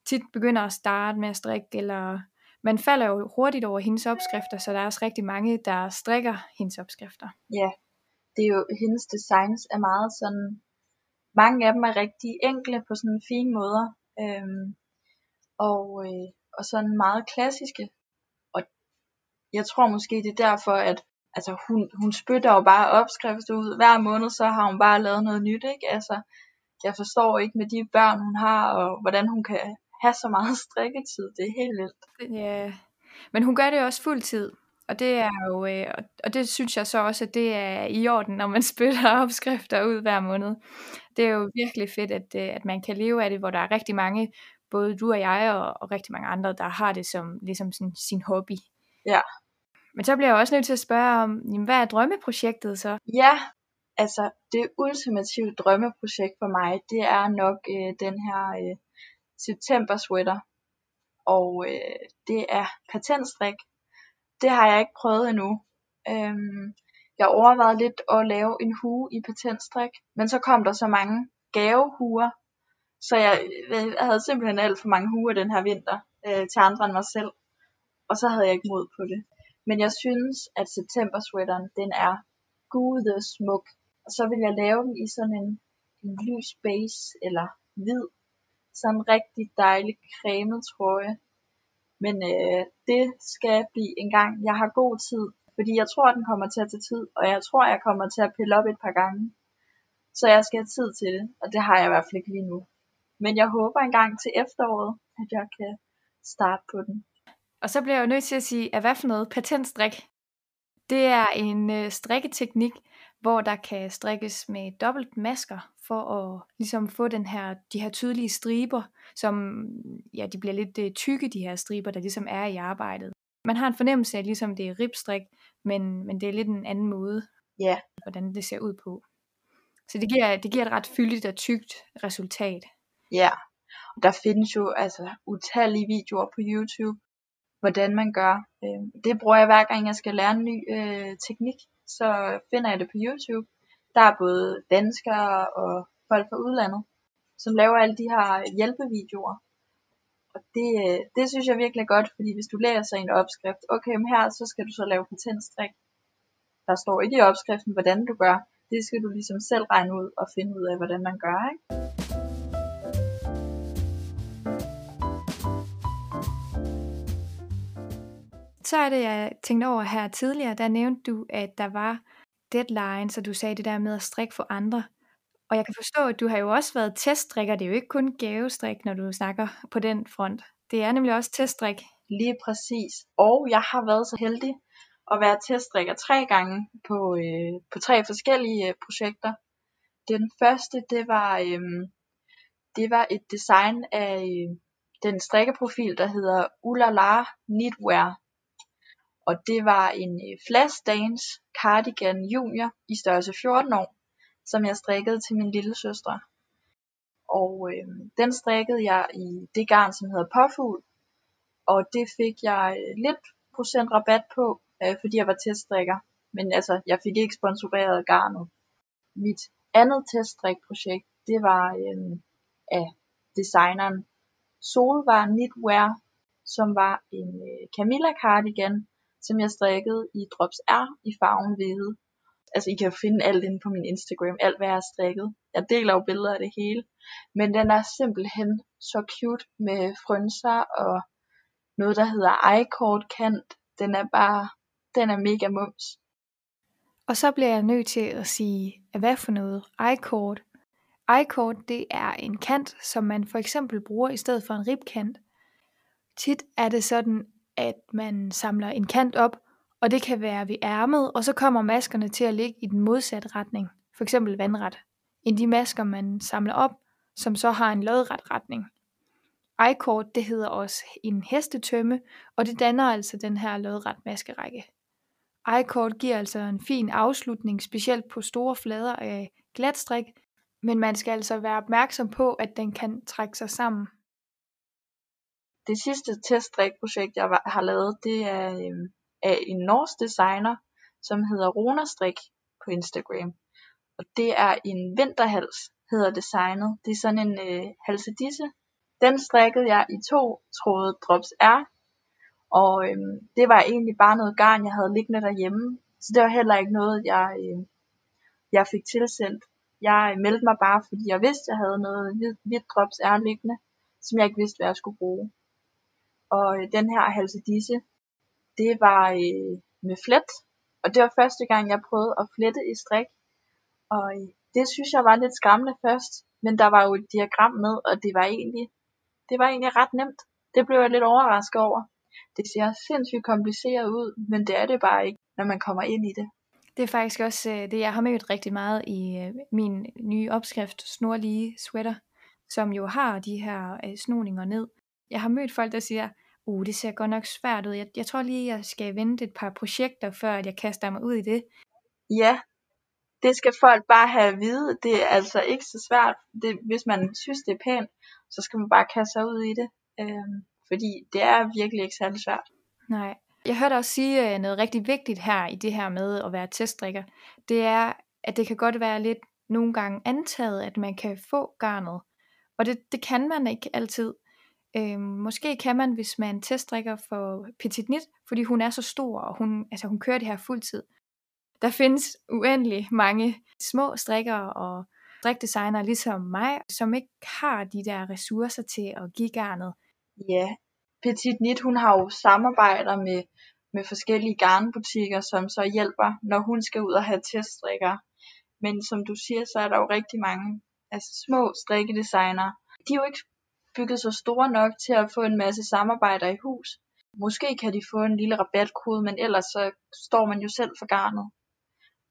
tit begynder at starte med at strikke, eller man falder jo hurtigt over hendes opskrifter, så der er også rigtig mange, der strikker hendes opskrifter. Ja, det er jo, hendes designs er meget sådan, mange af dem er rigtig enkle på sådan fine måder, øhm, og, øh, og sådan meget klassiske. Og jeg tror måske det er derfor, at altså hun, hun spytter jo bare opskrifter ud. Hver måned, så har hun bare lavet noget nyt, ikke? Altså, jeg forstår ikke med de børn, hun har, og hvordan hun kan have så meget strikketid. Det er helt vildt. Ja, men hun gør det også fuldtid. Og det er jo, øh, og det synes jeg så også, at det er i orden, når man spytter opskrifter ud hver måned. Det er jo virkelig fedt, at, øh, at man kan leve af det, hvor der er rigtig mange, både du og jeg og, og rigtig mange andre, der har det som ligesom sådan, sin hobby. Ja. Men så bliver jeg også nødt til at spørge om, jamen, hvad er drømmeprojektet så? Ja, altså det ultimative drømmeprojekt for mig, det er nok øh, den her øh, september sweater. Og øh, det er patentstrik. Det har jeg ikke prøvet endnu. Øhm, jeg overvejede lidt at lave en hue i patentstrik, men så kom der så mange gavehuer, så jeg, øh, jeg havde simpelthen alt for mange huer den her vinter øh, til andre end mig selv. Og så havde jeg ikke mod på det. Men jeg synes, at september sweateren, den er gude smuk. Og så vil jeg lave den i sådan en, en lys base eller hvid. Sådan en rigtig dejlig cremet trøje. Men øh, det skal blive en gang. Jeg har god tid, fordi jeg tror, at den kommer til at tage tid, og jeg tror, at jeg kommer til at pille op et par gange. Så jeg skal have tid til det, og det har jeg i hvert fald ikke lige nu. Men jeg håber engang til efteråret, at jeg kan starte på den. Og så bliver jeg jo nødt til at sige, at hvad for noget patentstrik? Det er en øh, strikketeknik, hvor der kan strikkes med dobbelt masker, for at ligesom få den her, de her tydelige striber, som ja, de bliver lidt øh, tykke, de her striber, der ligesom er i arbejdet. Man har en fornemmelse af, ligesom det er ribstrik, men, men det er lidt en anden måde, Ja, hvordan det ser ud på. Så det giver, det giver et ret fyldigt og tykt resultat. ja. Og der findes jo altså utallige videoer på YouTube, hvordan man gør. Øh, Det bruger jeg hver gang, jeg skal lære en ny øh, teknik. Så finder jeg det på YouTube. Der er både danskere og folk fra udlandet, som laver alle de her hjælpevideoer. Og det, øh, det synes jeg virkelig er godt, fordi hvis du læser en opskrift, okay, men her så skal du så lave patentstrik. Der står ikke i opskriften, hvordan du gør. Det skal du ligesom selv regne ud og finde ud af, hvordan man gør. Ikke? Så er det, jeg tænkte over her tidligere, der nævnte du, at der var deadline, så du sagde det der med at strikke for andre. Og jeg kan forstå, at du har jo også været teststrikker. Det er jo ikke kun gavestrik, når du snakker på den front. Det er nemlig også teststrik. Lige præcis. Og jeg har været så heldig at være teststrikker tre gange på, øh, på tre forskellige øh, projekter. Den første, det var, øh, det var et design af øh, den strikkeprofil, der hedder Ulala Knitwear. Og det var en øh, flash dance cardigan junior i størrelse 14 år, som jeg strikkede til min lille søster. Og øh, den strikkede jeg i det garn, som hedder påfugl. Og det fik jeg øh, lidt procent rabat på, øh, fordi jeg var teststrikker. Men altså, jeg fik ikke sponsoreret garnet. Mit andet teststrikprojekt, det var øh, af designeren Solvar Knitwear, som var en øh, Camilla cardigan, som jeg strikkede i Drops R i farven hvide. Altså, I kan finde alt inde på min Instagram, alt hvad jeg har strikket. Jeg deler jo billeder af det hele. Men den er simpelthen så cute med frynser og noget, der hedder i-cord kant. Den er bare, den er mega mums. Og så bliver jeg nødt til at sige, at hvad for noget? I-cord. I-cord, det er en kant, som man for eksempel bruger i stedet for en ribkant. Tit er det sådan, at man samler en kant op, og det kan være ved ærmet, og så kommer maskerne til at ligge i den modsatte retning, for eksempel vandret, end de masker, man samler op, som så har en lodret retning. I-cord, det hedder også en hestetømme, og det danner altså den her lodret maskerække. I-cord giver altså en fin afslutning, specielt på store flader af glatstrik, men man skal altså være opmærksom på, at den kan trække sig sammen. Det sidste teststrikprojekt, jeg har lavet, det er øh, af en norsk designer, som hedder Rona Strik på Instagram. Og det er en vinterhals, hedder designet. Det er sådan en øh, halsedisse. Den strikkede jeg i to tråde drops R. Og øh, det var egentlig bare noget garn, jeg havde liggende derhjemme. Så det var heller ikke noget, jeg, øh, jeg fik tilsendt. Jeg øh, meldte mig bare, fordi jeg vidste, jeg havde noget hvidt drops R liggende, som jeg ikke vidste, hvad jeg skulle bruge. Og øh, den her halsedisse, det var øh, med flet. Og det var første gang, jeg prøvede at flette i strik. Og øh, det synes jeg var lidt skræmmende først. Men der var jo et diagram med, og det var egentlig, det var egentlig ret nemt. Det blev jeg lidt overrasket over. Det ser sindssygt kompliceret ud, men det er det bare ikke, når man kommer ind i det. Det er faktisk også øh, det, jeg har mødt rigtig meget i øh, min nye opskrift, Snorlige Sweater, som jo har de her øh, snoninger ned. Jeg har mødt folk, der siger, uh, det ser godt nok svært ud. Jeg, jeg tror lige, jeg skal vente et par projekter, før at jeg kaster mig ud i det. Ja, det skal folk bare have at vide. Det er altså ikke så svært. Det, hvis man synes, det er pænt, så skal man bare kaste sig ud i det. Øhm, fordi det er virkelig ikke særlig svært. Nej. Jeg hørte også sige noget rigtig vigtigt her i det her med at være teststrikker. Det er, at det kan godt være lidt nogle gange antaget, at man kan få garnet. Og det, det kan man ikke altid. Øhm, måske kan man, hvis man teststrikker for Petit Nit, fordi hun er så stor, og hun, altså hun kører det her fuldtid. Der findes uendelig mange små strikkere og strikdesignere ligesom mig, som ikke har de der ressourcer til at give garnet. Ja, Petit Nit, hun har jo samarbejder med, med forskellige garnbutikker, som så hjælper, når hun skal ud og have teststrikker. Men som du siger, så er der jo rigtig mange altså små strikkedesigner. De er jo ikke bygget så store nok til at få en masse samarbejder i hus. Måske kan de få en lille rabatkode, men ellers så står man jo selv for garnet.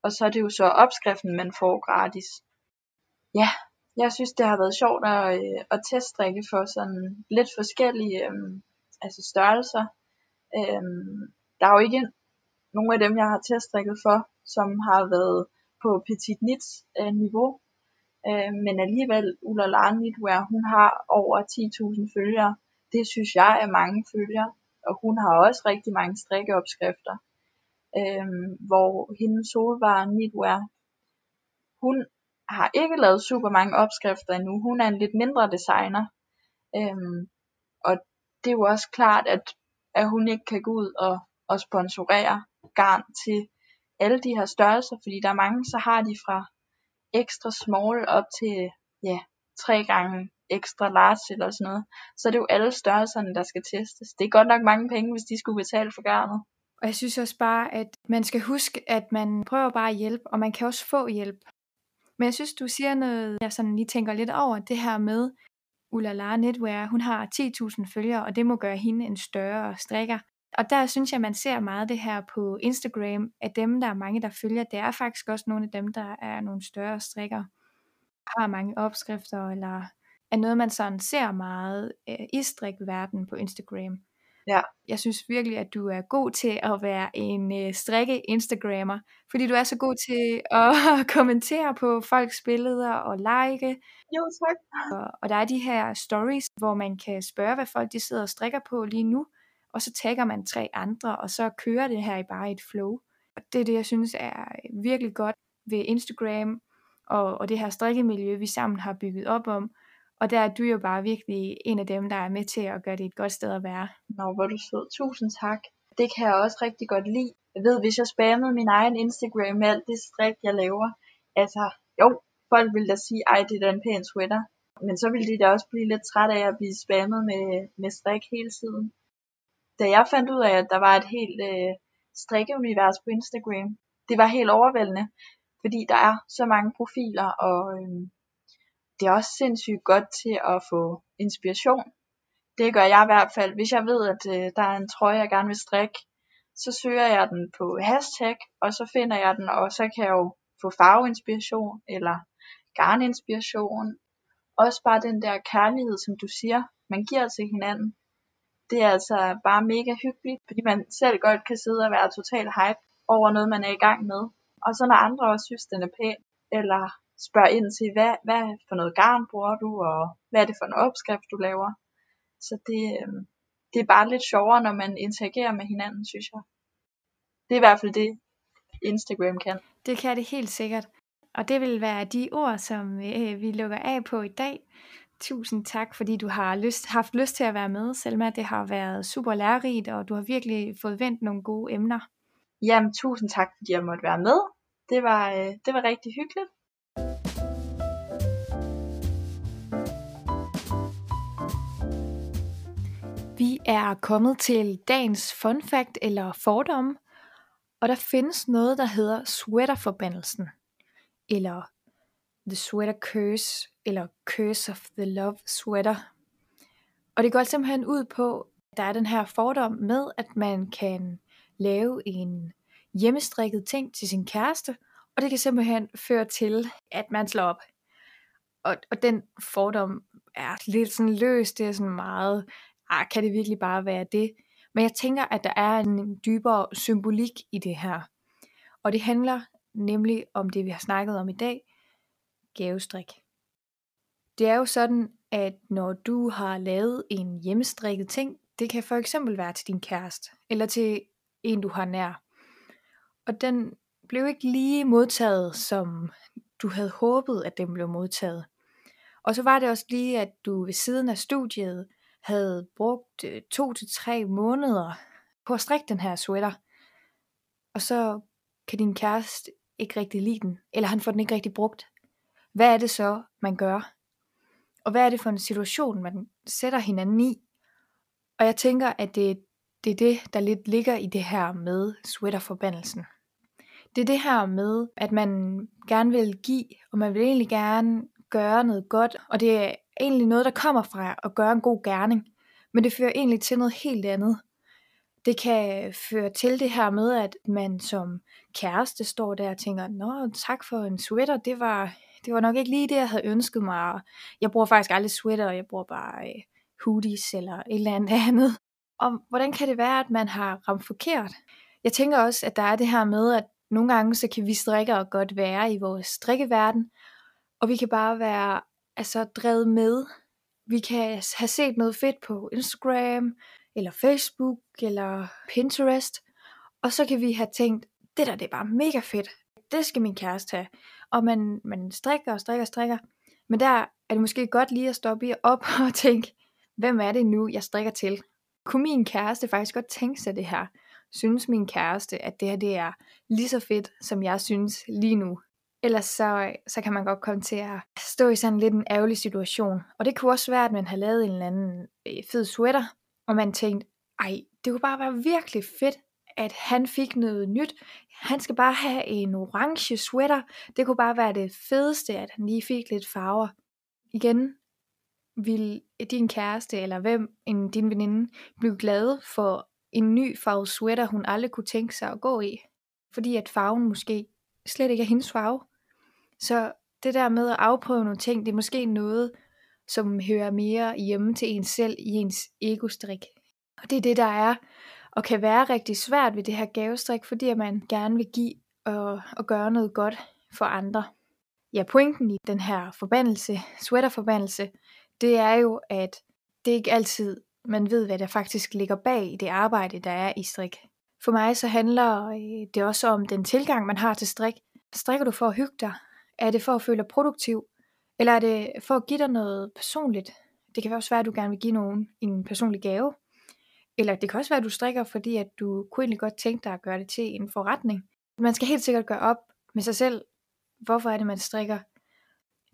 Og så er det jo så opskriften, man får gratis. Ja, jeg synes det har været sjovt at, øh, at teststrikke for sådan lidt forskellige øh, altså størrelser. Øh, der er jo ikke nogen af dem, jeg har teststrikket for, som har været på Petit Nits øh, niveau. Øh, men alligevel, Ulala Knitwear, hun har over 10.000 følgere. Det synes jeg er mange følgere. Og hun har også rigtig mange strikkeopskrifter. Øh, hvor hendes solvare Knitwear, hun har ikke lavet super mange opskrifter endnu. Hun er en lidt mindre designer. Øhm, og det er jo også klart, at, at hun ikke kan gå ud og, og sponsorere garn til alle de her størrelser, fordi der er mange, så har de fra ekstra small op til ja, tre gange ekstra large eller sådan noget. Så det er jo alle størrelserne, der skal testes. Det er godt nok mange penge, hvis de skulle betale for garnet. Og jeg synes også bare, at man skal huske, at man prøver bare at hjælpe, og man kan også få hjælp. Men jeg synes, du siger noget, jeg sådan lige tænker lidt over, det her med Ulala Netwear, hun har 10.000 følgere, og det må gøre hende en større strikker. Og der synes jeg, man ser meget det her på Instagram, at dem, der er mange, der følger, det er faktisk også nogle af dem, der er nogle større strikker, har mange opskrifter, eller er noget, man sådan ser meget øh, i strikverden på Instagram. Ja. Jeg synes virkelig, at du er god til at være en øh, strikke-instagrammer, fordi du er så god til at kommentere på folks billeder og like. Jo, tak. Og, og der er de her stories, hvor man kan spørge, hvad folk de sidder og strikker på lige nu, og så tagger man tre andre, og så kører det her i bare et flow. Og det er det, jeg synes er øh, virkelig godt ved Instagram, og, og det her strikkemiljø, vi sammen har bygget op om, og der er du jo bare virkelig en af dem, der er med til at gøre det et godt sted at være. Nå, hvor du sød. Tusind tak. Det kan jeg også rigtig godt lide. Jeg ved, hvis jeg spammede min egen Instagram med alt det strik, jeg laver, altså, jo, folk vil da sige, ej, det er da en pæn sweater. Men så ville de da også blive lidt træt af at blive spammet med, med strik hele tiden. Da jeg fandt ud af, at der var et helt øh, strikkeunivers på Instagram, det var helt overvældende, fordi der er så mange profiler, og øh, det er også sindssygt godt til at få inspiration. Det gør jeg i hvert fald. Hvis jeg ved, at øh, der er en trøje, jeg gerne vil strikke, så søger jeg den på hashtag, og så finder jeg den, og så kan jeg jo få farveinspiration, eller garninspiration. Også bare den der kærlighed, som du siger, man giver til hinanden. Det er altså bare mega hyggeligt, fordi man selv godt kan sidde og være totalt hype over noget, man er i gang med. Og så når andre også synes, den er pæn, eller spørger ind til, hvad, hvad for noget garn bruger du, og hvad er det for en opskrift, du laver. Så det, øhm, det er bare lidt sjovere, når man interagerer med hinanden, synes jeg. Det er i hvert fald det, Instagram kan. Det kan det helt sikkert. Og det vil være de ord, som øh, vi lukker af på i dag. Tusind tak, fordi du har lyst, haft lyst til at være med, Selma. Det har været super lærerigt, og du har virkelig fået vendt nogle gode emner. Jamen, tusind tak, fordi jeg måtte være med. Det var, øh, det var rigtig hyggeligt. Vi er kommet til dagens fun fact eller fordom, og der findes noget, der hedder sweaterforbandelsen, eller The Sweater Curse, eller Curse of the Love Sweater. Og det går simpelthen ud på, at der er den her fordom med, at man kan lave en hjemmestrikket ting til sin kæreste, og det kan simpelthen føre til, at man slår op. Og, og den fordom er lidt sådan løs, det er sådan meget, ah, kan det virkelig bare være det? Men jeg tænker, at der er en dybere symbolik i det her. Og det handler nemlig om det, vi har snakket om i dag, gavestrik. Det er jo sådan, at når du har lavet en hjemmestrikket ting, det kan for eksempel være til din kæreste, eller til en, du har nær. Og den blev ikke lige modtaget, som du havde håbet, at den blev modtaget. Og så var det også lige, at du ved siden af studiet havde brugt øh, to til tre måneder på at strikke den her sweater. Og så kan din kæreste ikke rigtig lide den, eller han får den ikke rigtig brugt. Hvad er det så, man gør? Og hvad er det for en situation, man sætter hinanden i? Og jeg tænker, at det, det er det, der lidt ligger i det her med sweaterforbandelsen. Det er det her med, at man gerne vil give, og man vil egentlig gerne gøre noget godt, og det er egentlig noget, der kommer fra at gøre en god gerning, men det fører egentlig til noget helt andet. Det kan føre til det her med, at man som kæreste står der og tænker, Nå, tak for en sweater, det var, det var nok ikke lige det, jeg havde ønsket mig. Jeg bruger faktisk aldrig sweater, jeg bruger bare øh, hoodies eller et eller andet andet. Og hvordan kan det være, at man har ramt forkert? Jeg tænker også, at der er det her med, at nogle gange så kan vi strikkere godt være i vores strikkeverden, og vi kan bare være altså, drevet med. Vi kan have set noget fedt på Instagram, eller Facebook, eller Pinterest, og så kan vi have tænkt, det der det er bare mega fedt, det skal min kæreste have. Og man, man strikker og strikker og strikker, men der er det måske godt lige at stoppe i op og tænke, hvem er det nu, jeg strikker til? Kunne min kæreste faktisk godt tænke sig det her? Synes min kæreste, at det her det er lige så fedt, som jeg synes lige nu? Ellers så, så kan man godt komme til at stå i sådan lidt en ærgerlig situation. Og det kunne også være, at man har lavet en eller anden øh, fed sweater, og man tænkte, ej, det kunne bare være virkelig fedt, at han fik noget nyt. Han skal bare have en orange sweater. Det kunne bare være det fedeste, at han lige fik lidt farver. Igen vil din kæreste eller hvem en din veninde blive glad for en ny farve sweater, hun aldrig kunne tænke sig at gå i. Fordi at farven måske slet ikke er hendes farve. Så det der med at afprøve nogle ting, det er måske noget, som hører mere hjemme til en selv i ens egostrik. Og det er det, der er og kan være rigtig svært ved det her gavestrik, fordi at man gerne vil give og, og gøre noget godt for andre. Ja, pointen i den her forbandelse, sweaterforbandelse, det er jo, at det ikke altid, man ved, hvad der faktisk ligger bag i det arbejde, der er i strik. For mig så handler øh, det også om den tilgang, man har til strik. Strikker du for at hygge dig? Er det for at føle dig produktiv? Eller er det for at give dig noget personligt? Det kan også være, at du gerne vil give nogen en personlig gave. Eller det kan også være, at du strikker, fordi at du kunne egentlig godt tænke dig at gøre det til en forretning. Man skal helt sikkert gøre op med sig selv, hvorfor er det, man strikker.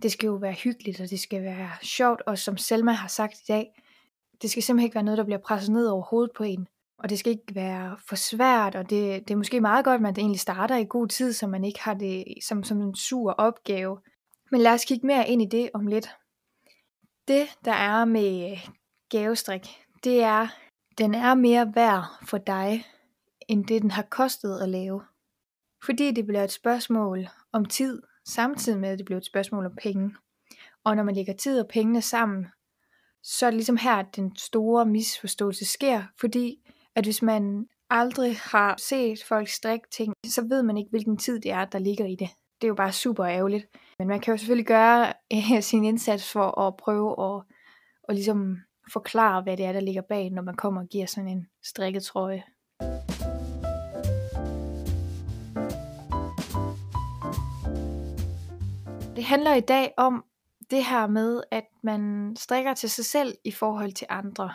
Det skal jo være hyggeligt, og det skal være sjovt, og som Selma har sagt i dag, det skal simpelthen ikke være noget, der bliver presset ned over hovedet på en. Og det skal ikke være for svært, og det, det er måske meget godt, at man egentlig starter i god tid, så man ikke har det som, som en sur opgave. Men lad os kigge mere ind i det om lidt. Det, der er med gavestrik, det er, den er mere værd for dig, end det den har kostet at lave. Fordi det bliver et spørgsmål om tid, samtidig med at det bliver et spørgsmål om penge. Og når man lægger tid og pengene sammen, så er det ligesom her, at den store misforståelse sker, fordi at hvis man aldrig har set folk strikke ting, så ved man ikke, hvilken tid det er, der ligger i det. Det er jo bare super ærgerligt. Men man kan jo selvfølgelig gøre sin indsats for at prøve at, at ligesom forklare, hvad det er, der ligger bag, når man kommer og giver sådan en strikket trøje. Det handler i dag om det her med, at man strikker til sig selv i forhold til andre.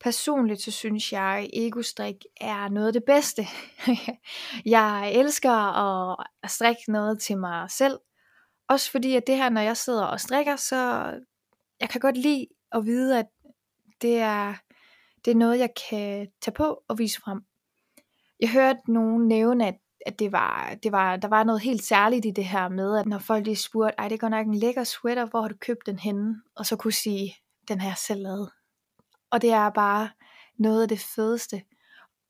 Personligt så synes jeg, at egostrik er noget af det bedste. jeg elsker at strikke noget til mig selv. Også fordi, at det her, når jeg sidder og strikker, så jeg kan godt lide at vide, at det er, det er noget, jeg kan tage på og vise frem. Jeg hørte nogen nævne, at, at det var, det var, der var noget helt særligt i det her med, at når folk lige spurgte, ej det går nok en lækker sweater, hvor har du købt den henne? Og så kunne sige, den her selv lavet. Og det er bare noget af det fedeste.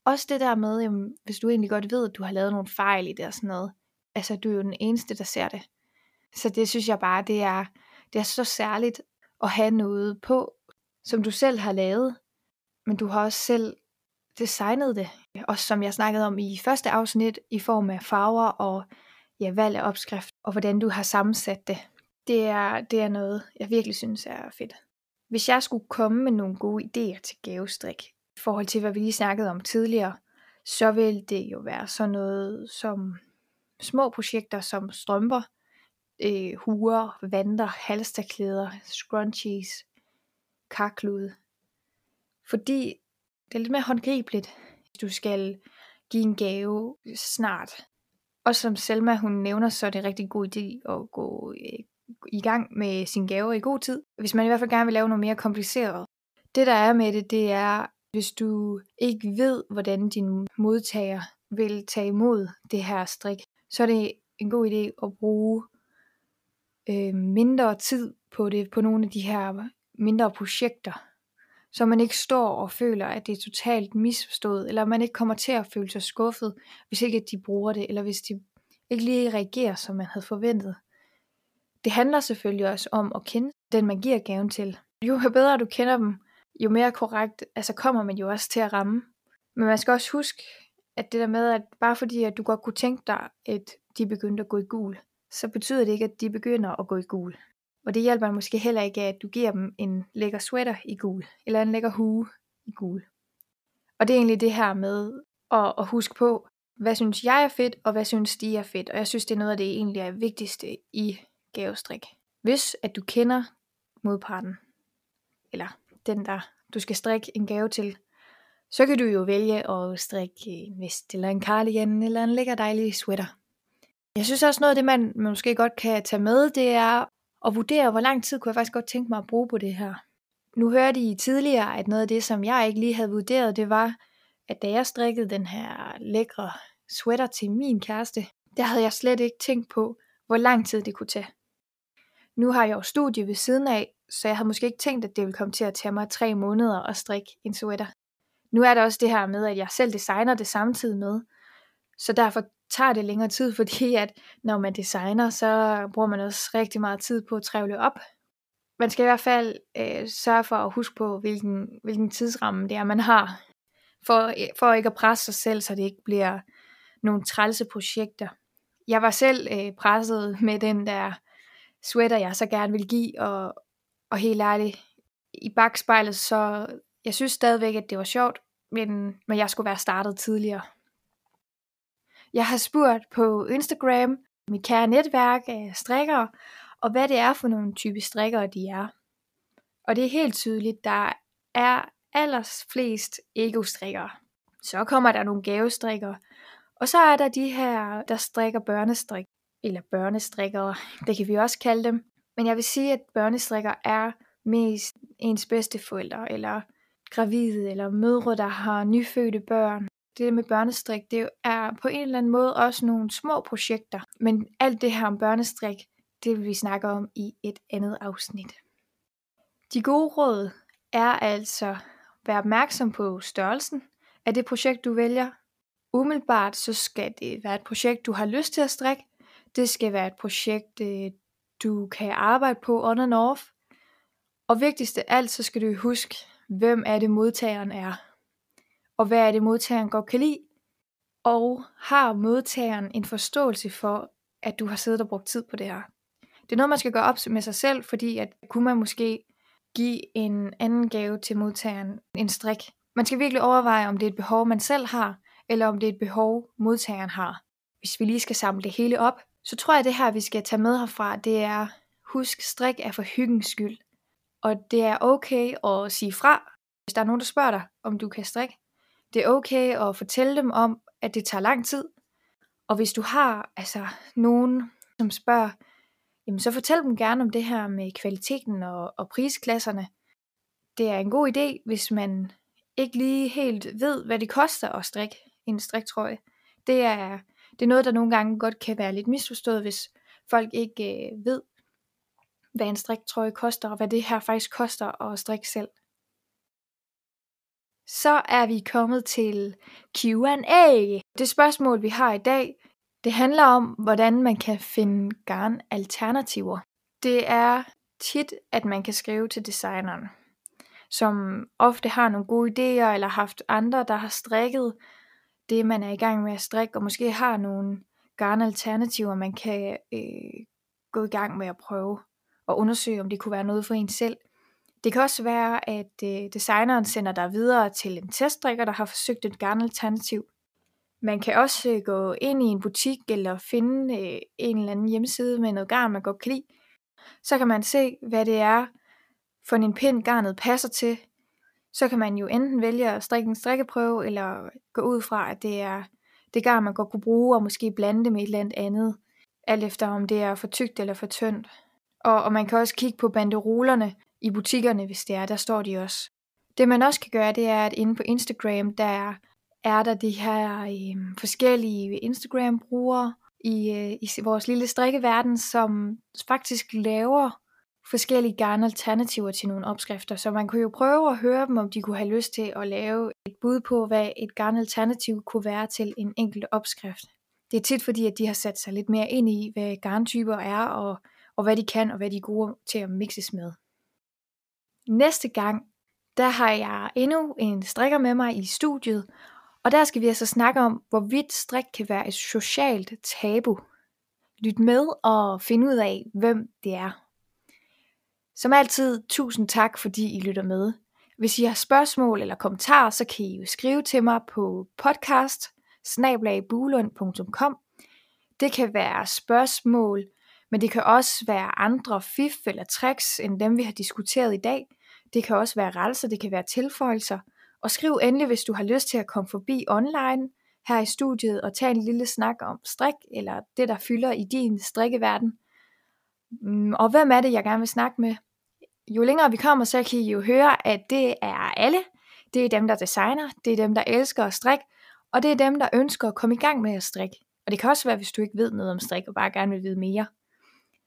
Også det der med, jamen, hvis du egentlig godt ved, at du har lavet nogle fejl i det og sådan noget. Altså, du er jo den eneste, der ser det. Så det synes jeg bare, det er, det er så særligt at have noget på, som du selv har lavet, men du har også selv designet det. Og som jeg snakkede om i første afsnit, i form af farver og ja, valg af opskrift, og hvordan du har sammensat det. Det er, det er noget, jeg virkelig synes er fedt. Hvis jeg skulle komme med nogle gode idéer til gavestrik, i forhold til hvad vi lige snakkede om tidligere, så vil det jo være sådan noget som små projekter som strømper, øh, huer, vanter, halsterklæder, scrunchies, karklude. Fordi det er lidt mere håndgribeligt, hvis du skal give en gave snart. Og som Selma hun nævner, så er det en rigtig god idé at gå øh, i gang med sin gave i god tid. Hvis man i hvert fald gerne vil lave noget mere kompliceret. Det der er med det, det er, hvis du ikke ved, hvordan din modtager vil tage imod det her strik, så er det en god idé at bruge øh, mindre tid på det, på nogle af de her mindre projekter, så man ikke står og føler, at det er totalt misforstået, eller man ikke kommer til at føle sig skuffet, hvis ikke de bruger det, eller hvis de ikke lige reagerer, som man havde forventet. Det handler selvfølgelig også om at kende den, man giver gaven til. Jo bedre du kender dem, jo mere korrekt altså kommer man jo også til at ramme. Men man skal også huske, at det der med, at bare fordi at du godt kunne tænke dig, at de begyndte at gå i gul, så betyder det ikke, at de begynder at gå i gul. Og det hjælper måske heller ikke, at du giver dem en lækker sweater i gul, eller en lækker hue i gul. Og det er egentlig det her med at, at huske på, hvad synes jeg er fedt, og hvad synes de er fedt. Og jeg synes, det er noget af det egentlig er vigtigste i gavestrik. Hvis at du kender modparten, eller den der du skal strikke en gave til, så kan du jo vælge at strikke en vest, eller en cardigan, eller en lækker dejlig sweater. Jeg synes også noget af det, man måske godt kan tage med, det er at vurdere, hvor lang tid kunne jeg faktisk godt tænke mig at bruge på det her. Nu hørte I tidligere, at noget af det, som jeg ikke lige havde vurderet, det var, at da jeg strikkede den her lækre sweater til min kæreste, der havde jeg slet ikke tænkt på, hvor lang tid det kunne tage. Nu har jeg jo studie ved siden af, så jeg havde måske ikke tænkt, at det ville komme til at tage mig tre måneder at strikke en sweater. Nu er der også det her med, at jeg selv designer det samtidig med, så derfor tager det længere tid, fordi at når man designer, så bruger man også rigtig meget tid på at trævle op. Man skal i hvert fald øh, sørge for at huske på, hvilken, hvilken tidsramme det er, man har, for, for ikke at presse sig selv, så det ikke bliver nogle trælse projekter. Jeg var selv øh, presset med den der sweater, jeg så gerne ville give, og, og helt ærligt, i bagspejlet, så jeg synes stadigvæk, at det var sjovt, men, men jeg skulle være startet tidligere. Jeg har spurgt på Instagram, mit kære netværk af strikkere, og hvad det er for nogle type strikkere de er. Og det er helt tydeligt, der er allers flest ego-strikkere. Så kommer der nogle gavestrikkere, og så er der de her, der strikker børnestrik, eller børnestrikkere, det kan vi også kalde dem. Men jeg vil sige, at børnestrikker er mest ens bedste forældre, eller gravide, eller mødre, der har nyfødte børn, det med børnestrik, det er på en eller anden måde også nogle små projekter. Men alt det her om børnestrik, det vil vi snakke om i et andet afsnit. De gode råd er altså, vær opmærksom på størrelsen af det projekt, du vælger. Umiddelbart så skal det være et projekt, du har lyst til at strikke. Det skal være et projekt, øh, du kan arbejde på on and off. Og vigtigst af alt, så skal du huske, hvem er det modtageren er og hvad er det modtageren godt kan lide, og har modtageren en forståelse for, at du har siddet og brugt tid på det her. Det er noget, man skal gøre op med sig selv, fordi at kunne man måske give en anden gave til modtageren en strik. Man skal virkelig overveje, om det er et behov, man selv har, eller om det er et behov, modtageren har. Hvis vi lige skal samle det hele op, så tror jeg, at det her, vi skal tage med herfra, det er, husk, strik er for hyggens skyld. Og det er okay at sige fra, hvis der er nogen, der spørger dig, om du kan strikke. Det er okay at fortælle dem om, at det tager lang tid. Og hvis du har altså nogen, som spørger, jamen så fortæl dem gerne om det her med kvaliteten og, og prisklasserne. Det er en god idé, hvis man ikke lige helt ved, hvad det koster at strikke en striktrøje. Det er, det er noget, der nogle gange godt kan være lidt misforstået, hvis folk ikke øh, ved, hvad en striktrøje koster, og hvad det her faktisk koster at strikke selv så er vi kommet til Q&A. Det spørgsmål, vi har i dag, det handler om, hvordan man kan finde garnalternativer. Det er tit, at man kan skrive til designeren, som ofte har nogle gode idéer, eller haft andre, der har strikket det, man er i gang med at strikke, og måske har nogle garnalternativer, man kan øh, gå i gang med at prøve og undersøge, om det kunne være noget for en selv. Det kan også være, at øh, designeren sender dig videre til en testdrikker, der har forsøgt et garnalternativ. Man kan også øh, gå ind i en butik eller finde øh, en eller anden hjemmeside med noget garn, man godt kan lide. Så kan man se, hvad det er for en pind garnet passer til. Så kan man jo enten vælge at strikke en strikkeprøve, eller gå ud fra, at det er det garn, man godt kunne bruge, og måske blande det med et eller andet andet, alt efter om det er for tykt eller for tyndt. Og, og man kan også kigge på banderolerne i butikkerne, hvis det er, der står de også. Det man også kan gøre, det er, at inde på Instagram, der er der de her øh, forskellige Instagram-brugere i, øh, i vores lille strikkeverden, som faktisk laver forskellige garnalternativer til nogle opskrifter. Så man kunne jo prøve at høre dem, om de kunne have lyst til at lave et bud på, hvad et garnalternativ kunne være til en enkelt opskrift. Det er tit fordi, at de har sat sig lidt mere ind i, hvad garntyper er, og, og hvad de kan, og hvad de er gode til at mixes med. Næste gang, der har jeg endnu en strikker med mig i studiet, og der skal vi altså snakke om, hvorvidt strik kan være et socialt tabu. Lyt med og find ud af, hvem det er. Som altid, tusind tak, fordi I lytter med. Hvis I har spørgsmål eller kommentarer, så kan I jo skrive til mig på podcast Det kan være spørgsmål, men det kan også være andre fif eller tricks, end dem vi har diskuteret i dag. Det kan også være rettelser, det kan være tilføjelser – og skriv endelig, hvis du har lyst til at komme forbi online her i studiet og tage en lille snak om strik, eller det, der fylder i din strikkeverden. Mm, og hvem er det, jeg gerne vil snakke med? Jo længere vi kommer, så kan I jo høre, at det er alle. Det er dem, der designer, det er dem, der elsker at strikke, og det er dem, der ønsker at komme i gang med at strikke. Og det kan også være, hvis du ikke ved noget om strik og bare gerne vil vide mere.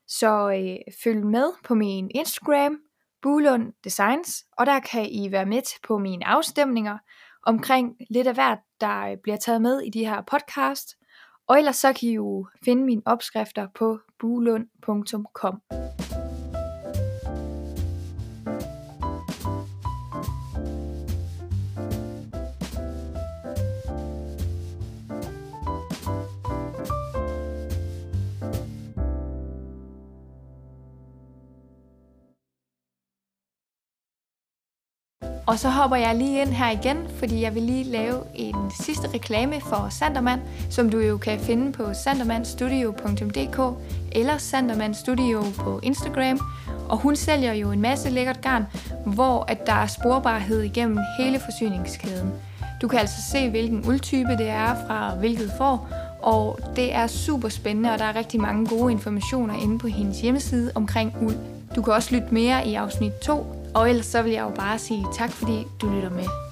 Så øh, følg med på min Instagram, Bulund Designs, og der kan I være med på mine afstemninger omkring lidt af hvert, der øh, bliver taget med i de her podcast. Og ellers så kan I jo finde mine opskrifter på bulund.com. Og så hopper jeg lige ind her igen, fordi jeg vil lige lave en sidste reklame for Sanderman, som du jo kan finde på sandermanstudio.dk eller Sanderman Studio på Instagram. Og hun sælger jo en masse lækkert garn, hvor at der er sporbarhed igennem hele forsyningskæden. Du kan altså se, hvilken uldtype det er fra hvilket får, og det er super spændende, og der er rigtig mange gode informationer inde på hendes hjemmeside omkring uld. Du kan også lytte mere i afsnit 2 og ellers så vil jeg jo bare sige tak, fordi du lytter med.